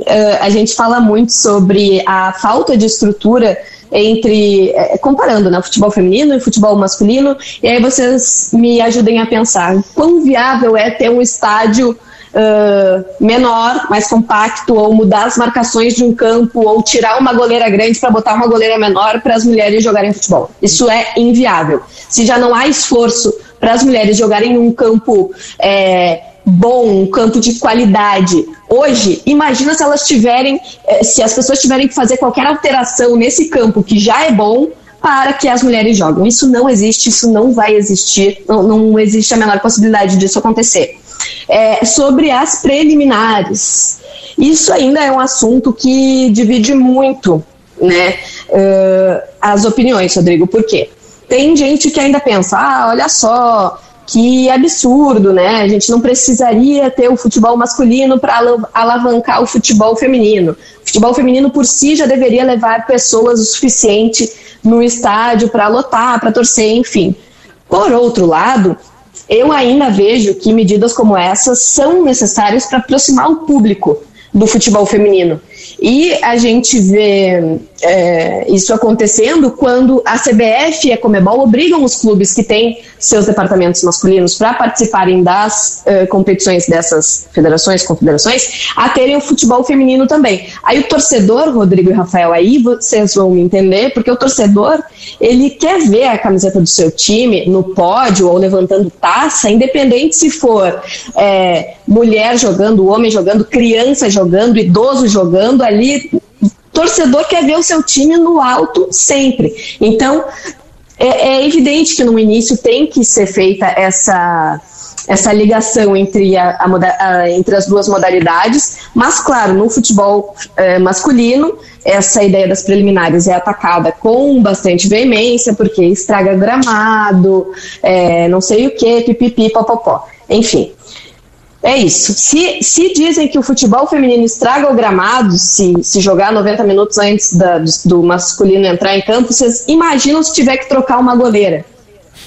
Uh, a gente fala muito sobre a falta de estrutura entre é, comparando né, futebol feminino e futebol masculino, e aí vocês me ajudem a pensar quão viável é ter um estádio uh, menor, mais compacto, ou mudar as marcações de um campo, ou tirar uma goleira grande para botar uma goleira menor para as mulheres jogarem futebol. Isso é inviável. Se já não há esforço para as mulheres jogarem em um campo é, bom, um campo de qualidade. Hoje, imagina se elas tiverem, é, se as pessoas tiverem que fazer qualquer alteração nesse campo que já é bom para que as mulheres joguem. Isso não existe, isso não vai existir, não, não existe a menor possibilidade disso acontecer. É, sobre as preliminares, isso ainda é um assunto que divide muito né, uh, as opiniões, Rodrigo. Por quê? Tem gente que ainda pensa, ah, olha só, que absurdo, né? A gente não precisaria ter o futebol masculino para alavancar o futebol feminino. O futebol feminino por si já deveria levar pessoas o suficiente no estádio para lotar, para torcer, enfim. Por outro lado, eu ainda vejo que medidas como essas são necessárias para aproximar o público do futebol feminino. E a gente vê é, isso acontecendo quando a CBF e a Comebol obrigam os clubes que têm seus departamentos masculinos para participarem das uh, competições dessas federações, confederações, a terem o futebol feminino também. Aí o torcedor, Rodrigo e Rafael, aí vocês vão me entender, porque o torcedor, ele quer ver a camiseta do seu time no pódio ou levantando taça, independente se for é, mulher jogando, homem jogando, criança jogando, idoso jogando, ali torcedor quer ver o seu time no alto sempre. Então, é, é evidente que no início tem que ser feita essa essa ligação entre, a, a, a, entre as duas modalidades, mas claro, no futebol é, masculino, essa ideia das preliminares é atacada com bastante veemência, porque estraga gramado, é, não sei o que, pipipi, popopó. Enfim, é isso. Se, se dizem que o futebol feminino estraga o gramado, se, se jogar 90 minutos antes da, do, do masculino entrar em campo, vocês imaginam se tiver que trocar uma goleira.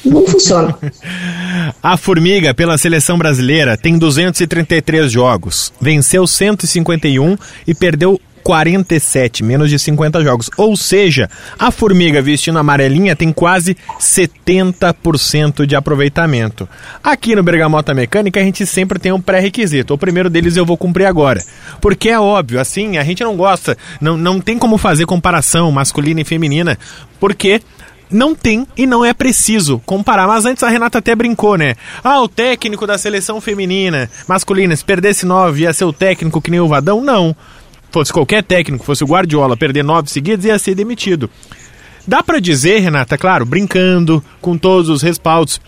Não funciona. A Formiga, pela seleção brasileira, tem 233 jogos. Venceu 151 e perdeu 47, menos de 50 jogos. Ou seja, a formiga vestindo amarelinha tem quase 70% de aproveitamento. Aqui no Bergamota Mecânica a gente sempre tem um pré-requisito. O primeiro deles eu vou cumprir agora. Porque é óbvio, assim, a gente não gosta, não, não tem como fazer comparação masculina e feminina, porque não tem e não é preciso comparar. Mas antes a Renata até brincou, né? Ah, o técnico da seleção feminina, masculina, se perdesse nove, ia ser o técnico que nem o Vadão? Não fosse qualquer técnico, fosse o Guardiola, perder nove seguidos, ia ser demitido. Dá para dizer, Renata, claro, brincando, com todos os respaldos,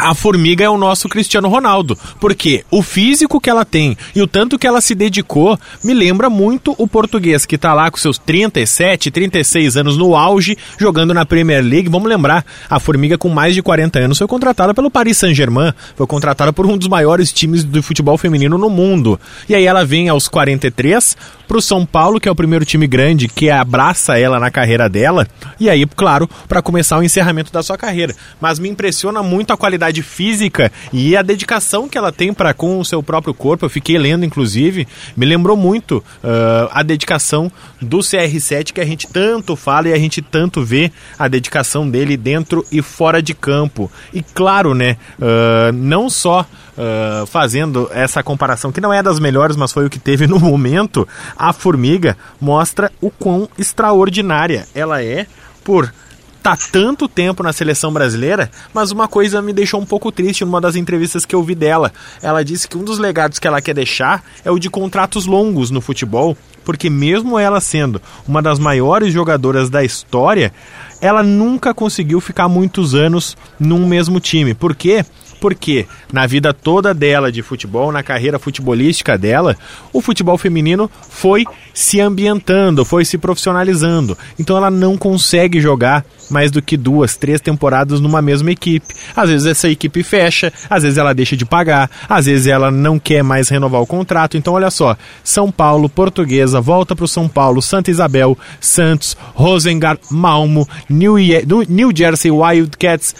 a formiga é o nosso Cristiano Ronaldo, porque o físico que ela tem e o tanto que ela se dedicou me lembra muito o português que está lá com seus 37, 36 anos no auge, jogando na Premier League. Vamos lembrar, a formiga com mais de 40 anos foi contratada pelo Paris Saint-Germain, foi contratada por um dos maiores times do futebol feminino no mundo. E aí ela vem aos 43 para o São Paulo, que é o primeiro time grande que abraça ela na carreira dela, e aí, claro, para começar o encerramento da sua carreira. Mas me impressiona muito a qualidade física e a dedicação que ela tem para com o seu próprio corpo. Eu fiquei lendo, inclusive, me lembrou muito uh, a dedicação do CR7 que a gente tanto fala e a gente tanto vê a dedicação dele dentro e fora de campo. E claro, né, uh, não só Uh, fazendo essa comparação, que não é das melhores, mas foi o que teve no momento, a formiga mostra o quão extraordinária ela é por tá tanto tempo na seleção brasileira, mas uma coisa me deixou um pouco triste numa das entrevistas que eu vi dela. Ela disse que um dos legados que ela quer deixar é o de contratos longos no futebol, porque mesmo ela sendo uma das maiores jogadoras da história, ela nunca conseguiu ficar muitos anos num mesmo time. Por quê? Porque na vida toda dela de futebol, na carreira futebolística dela, o futebol feminino foi se ambientando, foi se profissionalizando. Então ela não consegue jogar mais do que duas, três temporadas numa mesma equipe. Às vezes essa equipe fecha, às vezes ela deixa de pagar, às vezes ela não quer mais renovar o contrato. Então olha só, São Paulo, Portuguesa, volta para o São Paulo, Santa Isabel, Santos, Rosengard, Malmo, New, New Jersey Wildcats,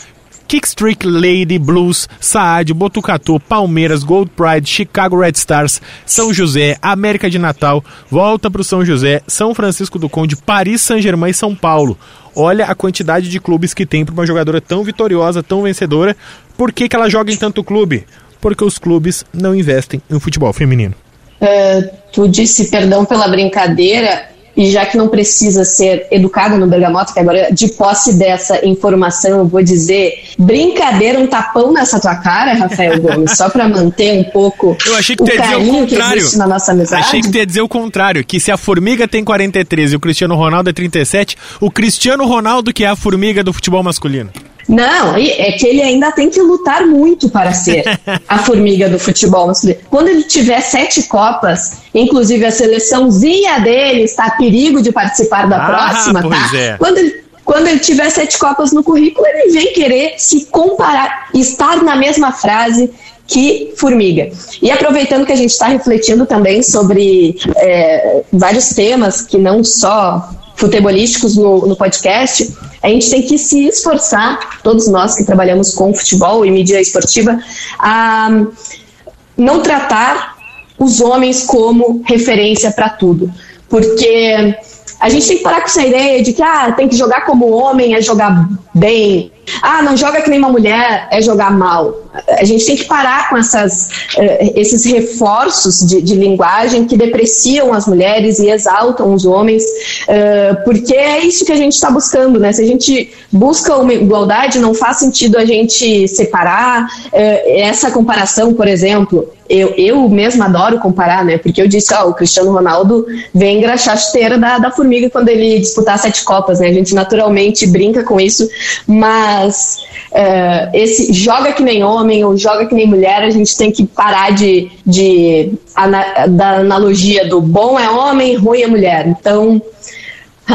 Kickstreak Lady Blues, Saad, Botucatu, Palmeiras, Gold Pride, Chicago Red Stars, São José, América de Natal, volta para o São José, São Francisco do Conde, Paris Saint-Germain e São Paulo. Olha a quantidade de clubes que tem para uma jogadora tão vitoriosa, tão vencedora. Por que, que ela joga em tanto clube? porque os clubes não investem em futebol feminino. Uh, tu disse perdão pela brincadeira, e já que não precisa ser educada no Bergamota, que agora de posse dessa informação eu vou dizer brincadeira, um tapão nessa tua cara, Rafael Gomes, só para manter um pouco eu achei que o carinho que existe na nossa amizade. Achei que tu ia dizer o contrário, que se a Formiga tem 43 e o Cristiano Ronaldo é 37, o Cristiano Ronaldo que é a Formiga do futebol masculino. Não, é que ele ainda tem que lutar muito para ser a formiga do futebol. Quando ele tiver sete Copas, inclusive a seleçãozinha dele está a perigo de participar da ah, próxima, tá? É. Quando ele, quando ele tiver sete Copas no currículo, ele vem querer se comparar, estar na mesma frase que formiga. E aproveitando que a gente está refletindo também sobre é, vários temas que não só futebolísticos no, no podcast, a gente tem que se esforçar, todos nós que trabalhamos com futebol e mídia esportiva, a não tratar os homens como referência para tudo. Porque a gente tem que parar com essa ideia de que ah, tem que jogar como homem é jogar bem. Ah, não joga que nem uma mulher é jogar mal. A gente tem que parar com essas, uh, esses reforços de, de, linguagem que depreciam as mulheres e exaltam os homens, uh, porque é isso que a gente está buscando, né? Se a gente busca uma igualdade, não faz sentido a gente separar. Uh, essa comparação, por exemplo, eu, eu mesma adoro comparar, né? Porque eu disse, ó, o Cristiano Ronaldo vem engraxar a chuteira da, da formiga quando ele disputar sete Copas, né? A gente naturalmente brinca com isso, mas uh, esse joga que nem homem ou joga que nem mulher, a gente tem que parar de, de ana, da analogia do bom é homem, ruim é mulher. Então,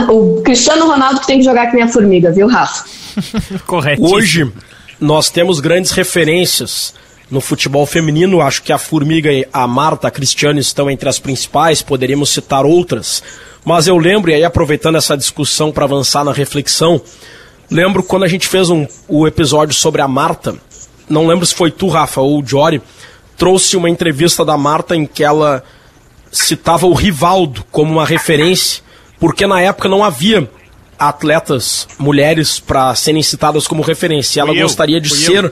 o Cristiano Ronaldo que tem que jogar que nem a formiga, viu, Rafa? Correto. Hoje nós temos grandes referências no futebol feminino. Acho que a Formiga e a Marta a Cristiane estão entre as principais, poderíamos citar outras. Mas eu lembro, e aí aproveitando essa discussão para avançar na reflexão, lembro quando a gente fez um, o episódio sobre a Marta, não lembro se foi tu, Rafa, ou o Jory, trouxe uma entrevista da Marta em que ela citava o Rivaldo como uma referência, porque na época não havia atletas mulheres para serem citadas como referência. Ela gostaria de ser eu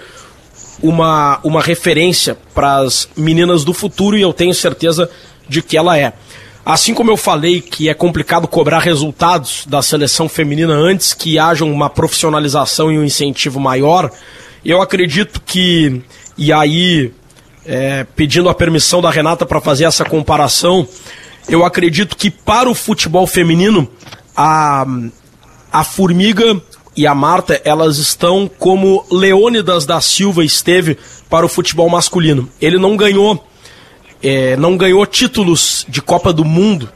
uma, uma referência para as meninas do futuro e eu tenho certeza de que ela é. Assim como eu falei que é complicado cobrar resultados da seleção feminina antes que haja uma profissionalização e um incentivo maior, eu acredito que, e aí, é, pedindo a permissão da Renata para fazer essa comparação, eu acredito que para o futebol feminino, a, a Formiga e a Marta, elas estão como Leônidas da Silva esteve para o futebol masculino. Ele não ganhou, é, não ganhou títulos de Copa do Mundo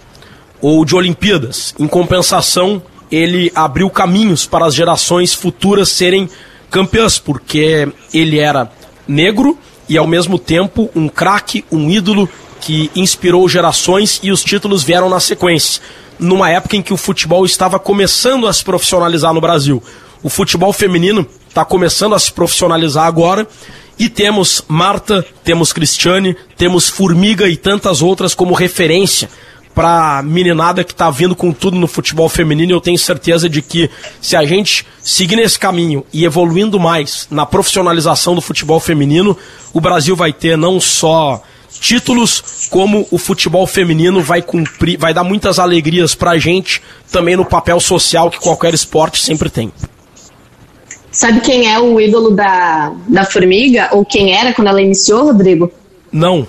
ou de Olimpíadas. Em compensação, ele abriu caminhos para as gerações futuras serem campeãs, porque ele era negro e ao mesmo tempo um craque, um ídolo que inspirou gerações e os títulos vieram na sequência numa época em que o futebol estava começando a se profissionalizar no Brasil. O futebol feminino está começando a se profissionalizar agora e temos Marta, temos Cristiane, temos Formiga e tantas outras como referência para meninada que está vindo com tudo no futebol feminino. Eu tenho certeza de que se a gente seguir nesse caminho e evoluindo mais na profissionalização do futebol feminino, o Brasil vai ter não só títulos, como o futebol feminino vai cumprir, vai dar muitas alegrias pra gente também no papel social que qualquer esporte sempre tem. Sabe quem é o ídolo da, da Formiga? Ou quem era quando ela iniciou, Rodrigo? Não.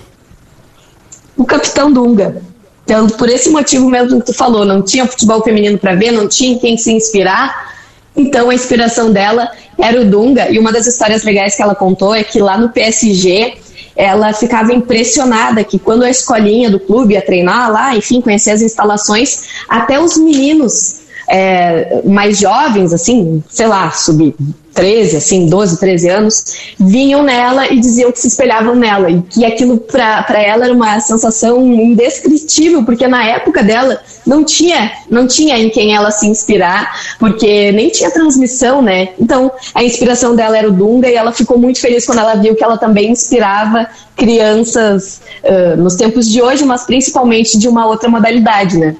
O Capitão Dunga. Então, por esse motivo mesmo que tu falou, não tinha futebol feminino para ver, não tinha quem se inspirar. Então, a inspiração dela era o Dunga. E uma das histórias legais que ela contou é que lá no PSG ela ficava impressionada que quando a escolinha do clube ia treinar lá, enfim, conhecer as instalações, até os meninos é, mais jovens, assim, sei lá, sub 13, assim, 12, 13 anos, vinham nela e diziam que se espelhavam nela. E que aquilo para ela era uma sensação indescritível, porque na época dela não tinha, não tinha em quem ela se inspirar, porque nem tinha transmissão, né? Então a inspiração dela era o Dunga e ela ficou muito feliz quando ela viu que ela também inspirava crianças uh, nos tempos de hoje, mas principalmente de uma outra modalidade, né?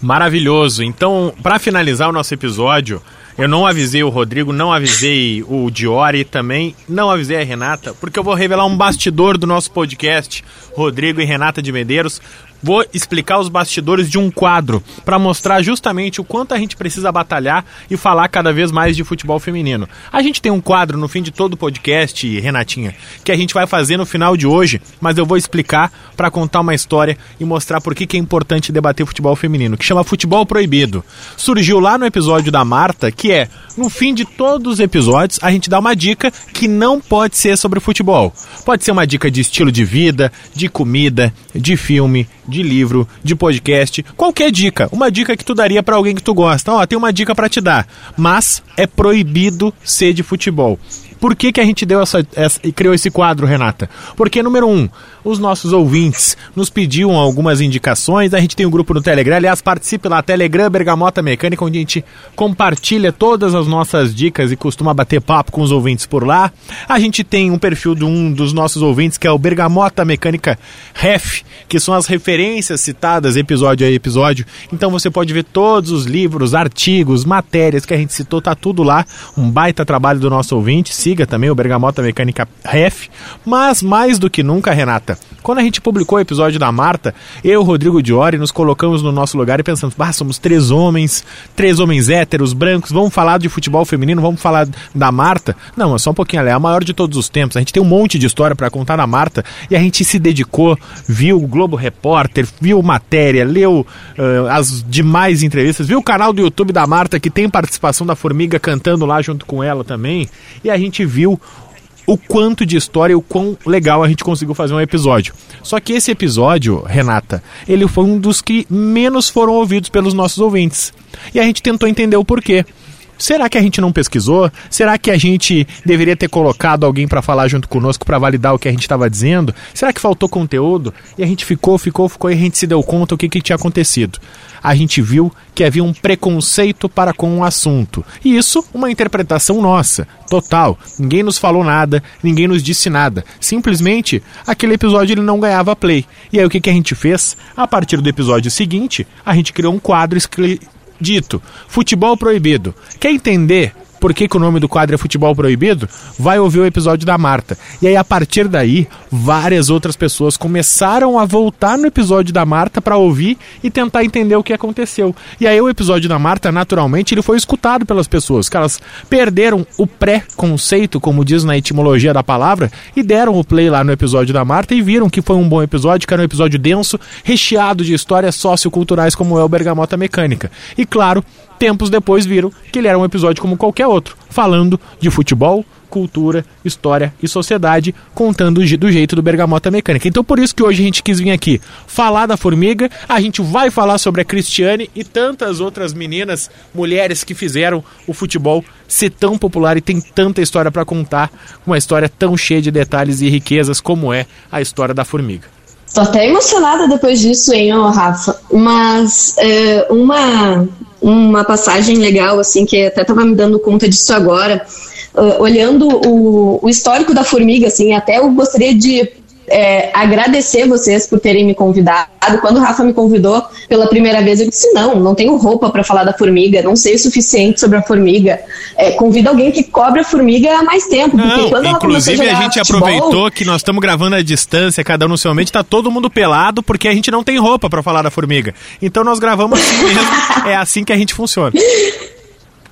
Maravilhoso. Então, para finalizar o nosso episódio, Eu não avisei o Rodrigo, não avisei o Diori também, não avisei a Renata, porque eu vou revelar um bastidor do nosso podcast, Rodrigo e Renata de Medeiros. Vou explicar os bastidores de um quadro para mostrar justamente o quanto a gente precisa batalhar e falar cada vez mais de futebol feminino. A gente tem um quadro no fim de todo o podcast, Renatinha, que a gente vai fazer no final de hoje, mas eu vou explicar para contar uma história e mostrar por que, que é importante debater futebol feminino, que chama Futebol Proibido. Surgiu lá no episódio da Marta, que é, no fim de todos os episódios, a gente dá uma dica que não pode ser sobre futebol. Pode ser uma dica de estilo de vida, de comida, de filme, de livro, de podcast, qualquer dica. Uma dica que tu daria para alguém que tu gosta. Ó, tem uma dica para te dar, mas é proibido ser de futebol. Por que, que a gente deu essa, essa, criou esse quadro, Renata? Porque, número um, os nossos ouvintes nos pediam algumas indicações. A gente tem um grupo no Telegram. Aliás, participe lá, Telegram Bergamota Mecânica, onde a gente compartilha todas as nossas dicas e costuma bater papo com os ouvintes por lá. A gente tem um perfil de um dos nossos ouvintes, que é o Bergamota Mecânica Ref, que são as referências citadas episódio a episódio. Então você pode ver todos os livros, artigos, matérias que a gente citou, tá tudo lá. Um baita trabalho do nosso ouvinte. Siga também o Bergamota Mecânica Ref. Mas mais do que nunca, Renata, Marta. Quando a gente publicou o episódio da Marta, eu, Rodrigo Diori, nos colocamos no nosso lugar e pensamos, bah, somos três homens, três homens héteros, brancos, vamos falar de futebol feminino, vamos falar da Marta? Não, é só um pouquinho, ela é a maior de todos os tempos. A gente tem um monte de história para contar da Marta e a gente se dedicou, viu o Globo Repórter, viu matéria, leu uh, as demais entrevistas, viu o canal do YouTube da Marta que tem participação da Formiga cantando lá junto com ela também, e a gente viu o quanto de história e o quão legal a gente conseguiu fazer um episódio. Só que esse episódio, Renata, ele foi um dos que menos foram ouvidos pelos nossos ouvintes. E a gente tentou entender o porquê. Será que a gente não pesquisou? Será que a gente deveria ter colocado alguém para falar junto conosco para validar o que a gente estava dizendo? Será que faltou conteúdo? E a gente ficou, ficou, ficou e a gente se deu conta o que, que tinha acontecido. A gente viu que havia um preconceito para com o assunto. E isso, uma interpretação nossa, total. Ninguém nos falou nada, ninguém nos disse nada. Simplesmente, aquele episódio ele não ganhava play. E aí o que, que a gente fez? A partir do episódio seguinte, a gente criou um quadro dito Futebol Proibido. Quer entender por que, que, o nome do quadro é Futebol Proibido, vai ouvir o episódio da Marta. E aí, a partir daí, várias outras pessoas começaram a voltar no episódio da Marta para ouvir e tentar entender o que aconteceu. E aí, o episódio da Marta, naturalmente, ele foi escutado pelas pessoas, que elas perderam o pré-conceito, como diz na etimologia da palavra, e deram o play lá no episódio da Marta e viram que foi um bom episódio, que era um episódio denso, recheado de histórias socioculturais, como é o Bergamota Mecânica. E claro, tempos depois viram que ele era um episódio como qualquer outro, falando de futebol, cultura, história e sociedade, contando do jeito do Bergamota Mecânica. Então por isso que hoje a gente quis vir aqui falar da Formiga, a gente vai falar sobre a Cristiane e tantas outras meninas, mulheres que fizeram o futebol ser tão popular e tem tanta história para contar, uma história tão cheia de detalhes e riquezas como é a história da Formiga. Tô até emocionada depois disso, hein, Rafa. Mas é, uma uma passagem legal, assim, que até estava me dando conta disso agora, uh, olhando o, o, histórico da formiga, assim, até eu gostaria de é, agradecer vocês por terem me convidado. Quando o Rafa me convidou pela primeira vez, eu disse: não, não tenho roupa para falar da formiga, não sei o suficiente sobre a formiga. É, convida alguém que cobre a formiga há mais tempo. Não, inclusive, a, a gente futebol, aproveitou que nós estamos gravando à distância, cada um no seu ambiente, tá todo mundo pelado, porque a gente não tem roupa para falar da formiga. Então nós gravamos assim mesmo. é assim que a gente funciona.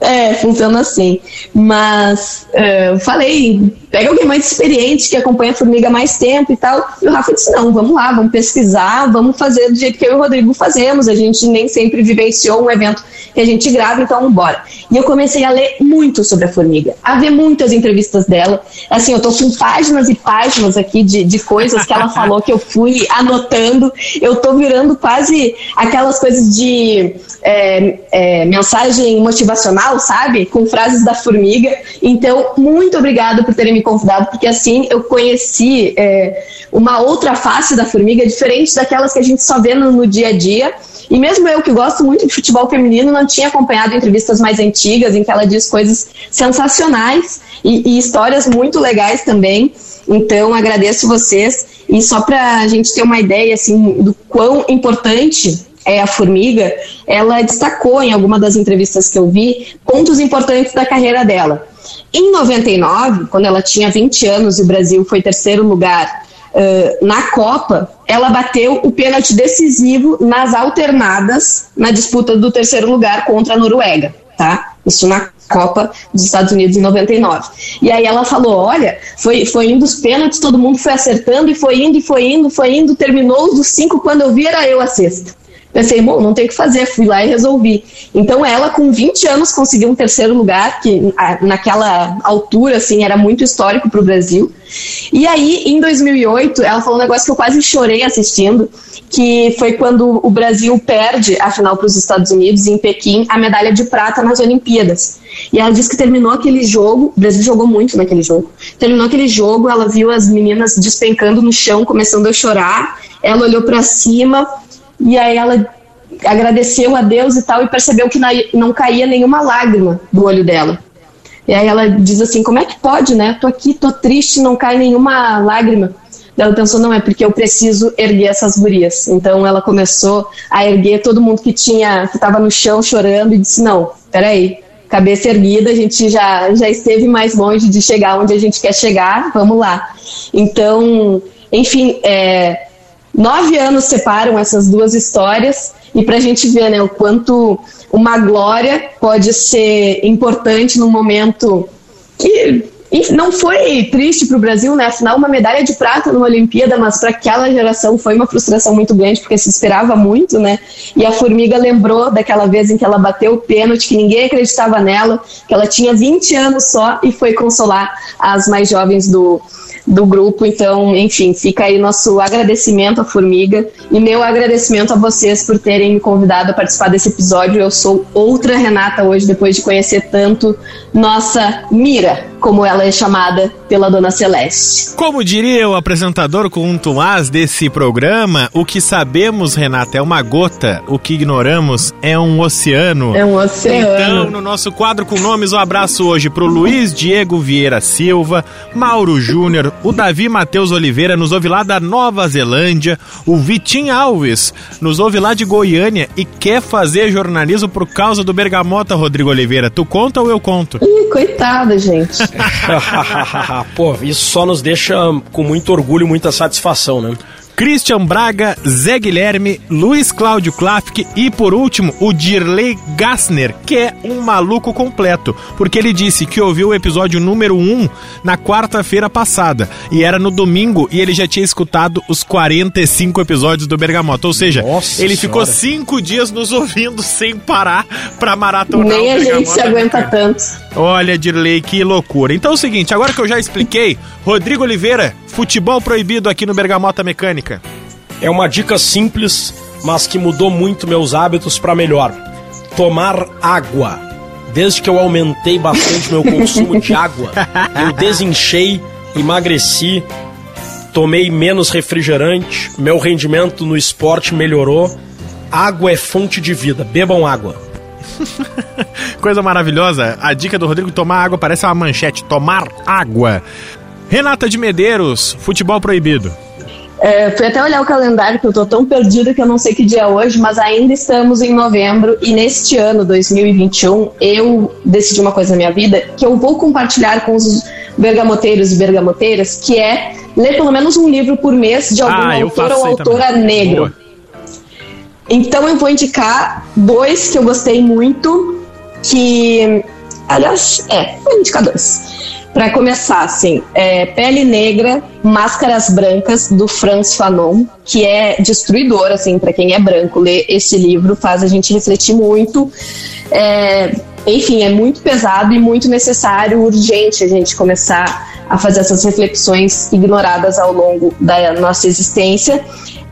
É, funciona assim. Mas uh, falei, pega alguém mais experiente que acompanha a formiga mais tempo e tal. E o Rafa disse: não, vamos lá, vamos pesquisar, vamos fazer do jeito que eu e o Rodrigo fazemos. A gente nem sempre vivenciou um evento que a gente grava, então bora. E eu comecei a ler muito sobre a formiga, a ver muitas entrevistas dela. Assim, eu tô com páginas e páginas aqui de, de coisas que ela falou que eu fui anotando. Eu tô virando quase aquelas coisas de é, é, mensagem motivacional, sabe? Com frases da formiga. Então, muito obrigada por terem me convidado, porque assim eu conheci é, uma outra face da formiga, diferente daquelas que a gente só vê no, no dia a dia. E mesmo eu que gosto muito de futebol feminino, não tinha acompanhado entrevistas mais antigas em que ela diz coisas sensacionais e, e histórias muito legais também. Então, agradeço vocês. E só para a gente ter uma ideia assim, do quão importante é a Formiga, ela destacou em alguma das entrevistas que eu vi pontos importantes da carreira dela. Em 99, quando ela tinha 20 anos e o Brasil foi terceiro lugar uh, na Copa, ela bateu o pênalti decisivo nas alternadas na disputa do terceiro lugar contra a Noruega, tá? Isso na Copa dos Estados Unidos em 99. E aí ela falou: olha, foi, foi indo os pênaltis, todo mundo foi acertando, e foi indo, e foi indo, foi indo, terminou os cinco, quando eu vi era eu a sexta. Pensei, bom, não tem o que fazer, fui lá e resolvi. Então ela, com 20 anos, conseguiu um terceiro lugar, que naquela altura, assim, era muito histórico para o Brasil. E aí, em 2008, ela falou um negócio que eu quase chorei assistindo, que foi quando o Brasil perde a final para os Estados Unidos, em Pequim, a medalha de prata nas Olimpíadas. E ela disse que terminou aquele jogo, o Brasil jogou muito naquele jogo. Terminou aquele jogo, ela viu as meninas despencando no chão, começando a chorar. Ela olhou para cima e aí ela agradeceu a Deus e tal e percebeu que não caía nenhuma lágrima do olho dela. E aí ela diz assim: Como é que pode, né? Tô aqui, tô triste, não cai nenhuma lágrima. Ela pensou: Não, é porque eu preciso erguer essas gurias. Então ela começou a erguer todo mundo que tinha, que estava no chão chorando e disse: Não, peraí, cabeça erguida, a gente já, já esteve mais longe de chegar onde a gente quer chegar, vamos lá. Então, enfim, é, nove anos separam essas duas histórias e para a gente ver né, o quanto uma glória pode ser importante num momento que não foi triste para o Brasil, né? Afinal, uma medalha de prata numa Olimpíada, mas para aquela geração foi uma frustração muito grande, porque se esperava muito, né? E a Formiga lembrou daquela vez em que ela bateu o pênalti, que ninguém acreditava nela, que ela tinha 20 anos só e foi consolar as mais jovens do, do grupo. Então, enfim, fica aí nosso agradecimento à Formiga e meu agradecimento a vocês por terem me convidado a participar desse episódio. Eu sou outra Renata hoje, depois de conhecer tanto nossa Mira, como ela é chamada pela Dona Celeste. Como diria o apresentador contumaz desse programa, o que sabemos, Renata, é uma gota, o que ignoramos é um oceano. É um oceano. Então, no nosso quadro com nomes, um abraço hoje pro Luiz Diego Vieira Silva, Mauro Júnior, o Davi Matheus Oliveira, nos ouve lá da Nova Zelândia, o Vitinho Alves, nos ouve lá de Goiânia e quer fazer jornalismo por causa do Bergamota, Rodrigo Oliveira. Tu conta ou eu conto? Ih, coitada, gente. Pô, isso só nos deixa com muito orgulho e muita satisfação, né? Christian Braga, Zé Guilherme, Luiz Cláudio Klafke e, por último, o Dirley Gassner, que é um maluco completo, porque ele disse que ouviu o episódio número 1 na quarta-feira passada e era no domingo e ele já tinha escutado os 45 episódios do Bergamota. Ou seja, Nossa ele senhora. ficou cinco dias nos ouvindo sem parar pra maratonar. Nem a gente se aguenta tanto. Olha, Dirley, que loucura. Então é o seguinte, agora que eu já expliquei, Rodrigo Oliveira, futebol proibido aqui no Bergamota Mecânica. É uma dica simples, mas que mudou muito meus hábitos para melhor. Tomar água. Desde que eu aumentei bastante meu consumo de água, eu desinchei, emagreci, tomei menos refrigerante, meu rendimento no esporte melhorou. Água é fonte de vida, bebam água. Coisa maravilhosa. A dica do Rodrigo tomar água parece uma manchete. Tomar água. Renata de Medeiros, futebol proibido. É, fui até olhar o calendário, que eu tô tão perdida que eu não sei que dia é hoje, mas ainda estamos em novembro e neste ano, 2021, eu decidi uma coisa na minha vida que eu vou compartilhar com os bergamoteiros e bergamoteiras, que é ler pelo menos um livro por mês de algum ah, autor ou autora também. negro. Boa. Então eu vou indicar dois que eu gostei muito, que. Aliás, é, vou indicar dois. Para começar, assim, é Pele Negra, Máscaras Brancas, do Franz Fanon, que é destruidor, assim, para quem é branco. Ler esse livro faz a gente refletir muito. É, enfim, é muito pesado e muito necessário, urgente a gente começar a fazer essas reflexões ignoradas ao longo da nossa existência.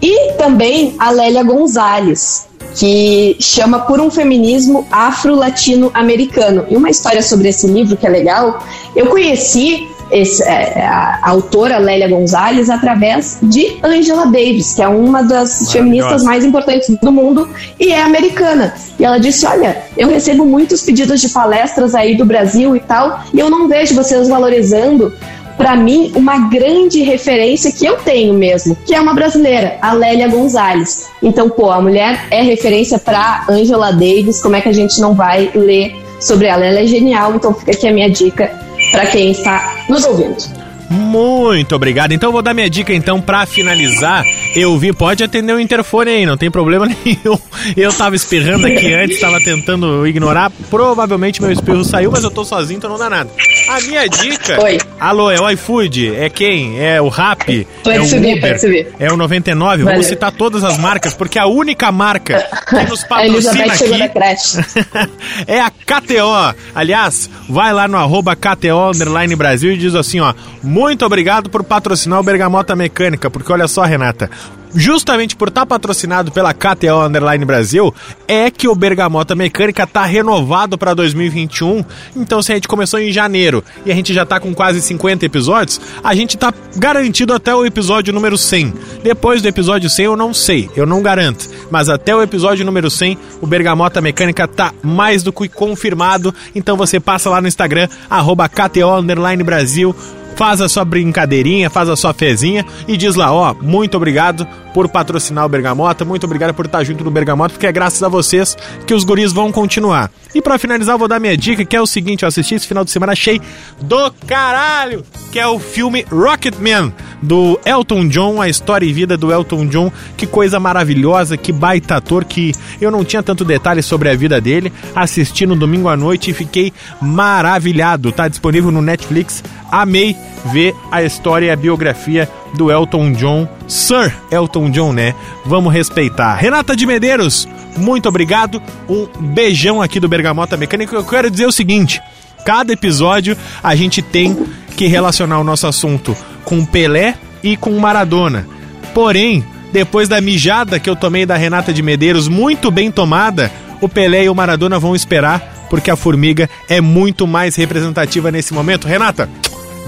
E também a Lélia Gonzalez, que chama Por um Feminismo Afro-Latino-Americano. E uma história sobre esse livro que é legal, eu conheci esse, é, a, a, autora Lélia Gonzalez através de Angela Davis, que é uma das feministas mais importantes do mundo e é americana. E ela disse: Olha, eu recebo muitos pedidos de palestras aí do Brasil e tal, e eu não vejo vocês valorizando para mim, uma grande referência que eu tenho mesmo, que é uma brasileira, a Lélia Gonzalez. Então, pô, a mulher é referência para Angela Davis, como é que a gente não vai ler sobre ela? Ela é genial, então fica aqui a minha dica para quem está nos ouvindo. Muito obrigado. Então vou dar minha dica então para finalizar. Eu vi, pode atender o interfone aí, não tem problema nenhum. Eu tava espirrando aqui antes, tava tentando ignorar. Provavelmente meu espirro saiu, mas eu tô sozinho, então não dá nada. A minha dica. Oi. Alô, é o iFood? É quem? É o Rap? Pode é o subir, Uber? pode subir. É o 99? Valeu. Vamos citar todas as marcas, porque a única marca que nos patrocina aqui é a KTO. Aliás, vai lá no arroba KTO Underline Brasil e diz assim, ó. Muito obrigado por patrocinar o Bergamota Mecânica, porque olha só, Renata. Justamente por estar patrocinado pela KTO Underline Brasil, é que o Bergamota Mecânica tá renovado para 2021. Então, se a gente começou em janeiro e a gente já tá com quase 50 episódios, a gente tá garantido até o episódio número 100. Depois do episódio 100 eu não sei, eu não garanto. Mas até o episódio número 100, o Bergamota Mecânica tá mais do que confirmado. Então você passa lá no Instagram, arroba KTO Underline Brasil, faz a sua brincadeirinha, faz a sua fezinha e diz lá, ó, muito obrigado por patrocinar o Bergamota, muito obrigado por estar junto do Bergamota, porque é graças a vocês que os guris vão continuar. E pra finalizar, eu vou dar minha dica, que é o seguinte, eu assisti esse final de semana, achei do caralho, que é o filme Rocketman, do Elton John, a história e vida do Elton John, que coisa maravilhosa, que baita ator, que eu não tinha tanto detalhe sobre a vida dele, assisti no domingo à noite e fiquei maravilhado, tá disponível no Netflix, amei ver a história e a biografia do Elton John, Sir Elton John, né? Vamos respeitar. Renata de Medeiros, muito obrigado. Um beijão aqui do Bergamota Mecânica. Eu quero dizer o seguinte: cada episódio a gente tem que relacionar o nosso assunto com Pelé e com Maradona. Porém, depois da mijada que eu tomei da Renata de Medeiros, muito bem tomada, o Pelé e o Maradona vão esperar, porque a formiga é muito mais representativa nesse momento. Renata,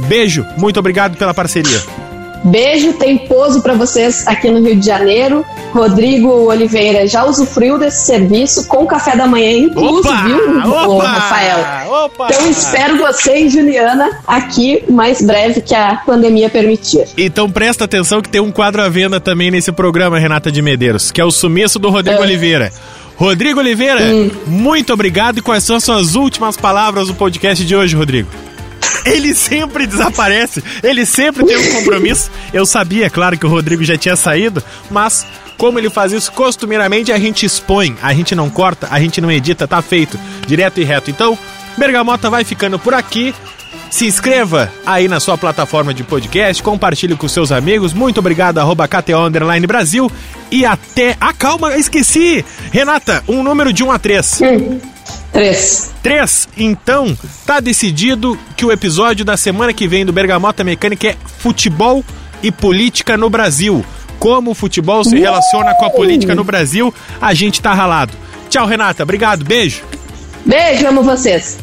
beijo, muito obrigado pela parceria. Beijo, tem pouso para vocês aqui no Rio de Janeiro. Rodrigo Oliveira já usufruiu desse serviço com café da manhã incluso, Opa! viu, Opa! Rafael? Opa! Então espero você e Juliana aqui mais breve que a pandemia permitir. Então presta atenção que tem um quadro à venda também nesse programa, Renata de Medeiros, que é o sumiço do Rodrigo É. Oliveira. Rodrigo Oliveira, muito obrigado. E quais são as suas últimas palavras no podcast de hoje, Rodrigo? Ele sempre desaparece, ele sempre tem um compromisso. Eu sabia, é claro, que o Rodrigo já tinha saído, mas como ele faz isso costumeiramente, a gente expõe, a gente não corta, a gente não edita, tá feito, direto e reto. Então, Bergamota vai ficando por aqui. Se inscreva aí na sua plataforma de podcast, compartilhe com seus amigos. Muito obrigado, arroba KTO Underline Brasil. E até. Ah, calma, esqueci! Renata, um número de 1 a 3. Hum. Três. 3. Então, tá decidido que o episódio da semana que vem do Bergamota Mecânica é futebol e política no Brasil. Como o futebol se relaciona com a política no Brasil, a gente tá ralado. Tchau, Renata. Obrigado. Beijo. Beijo, amo vocês.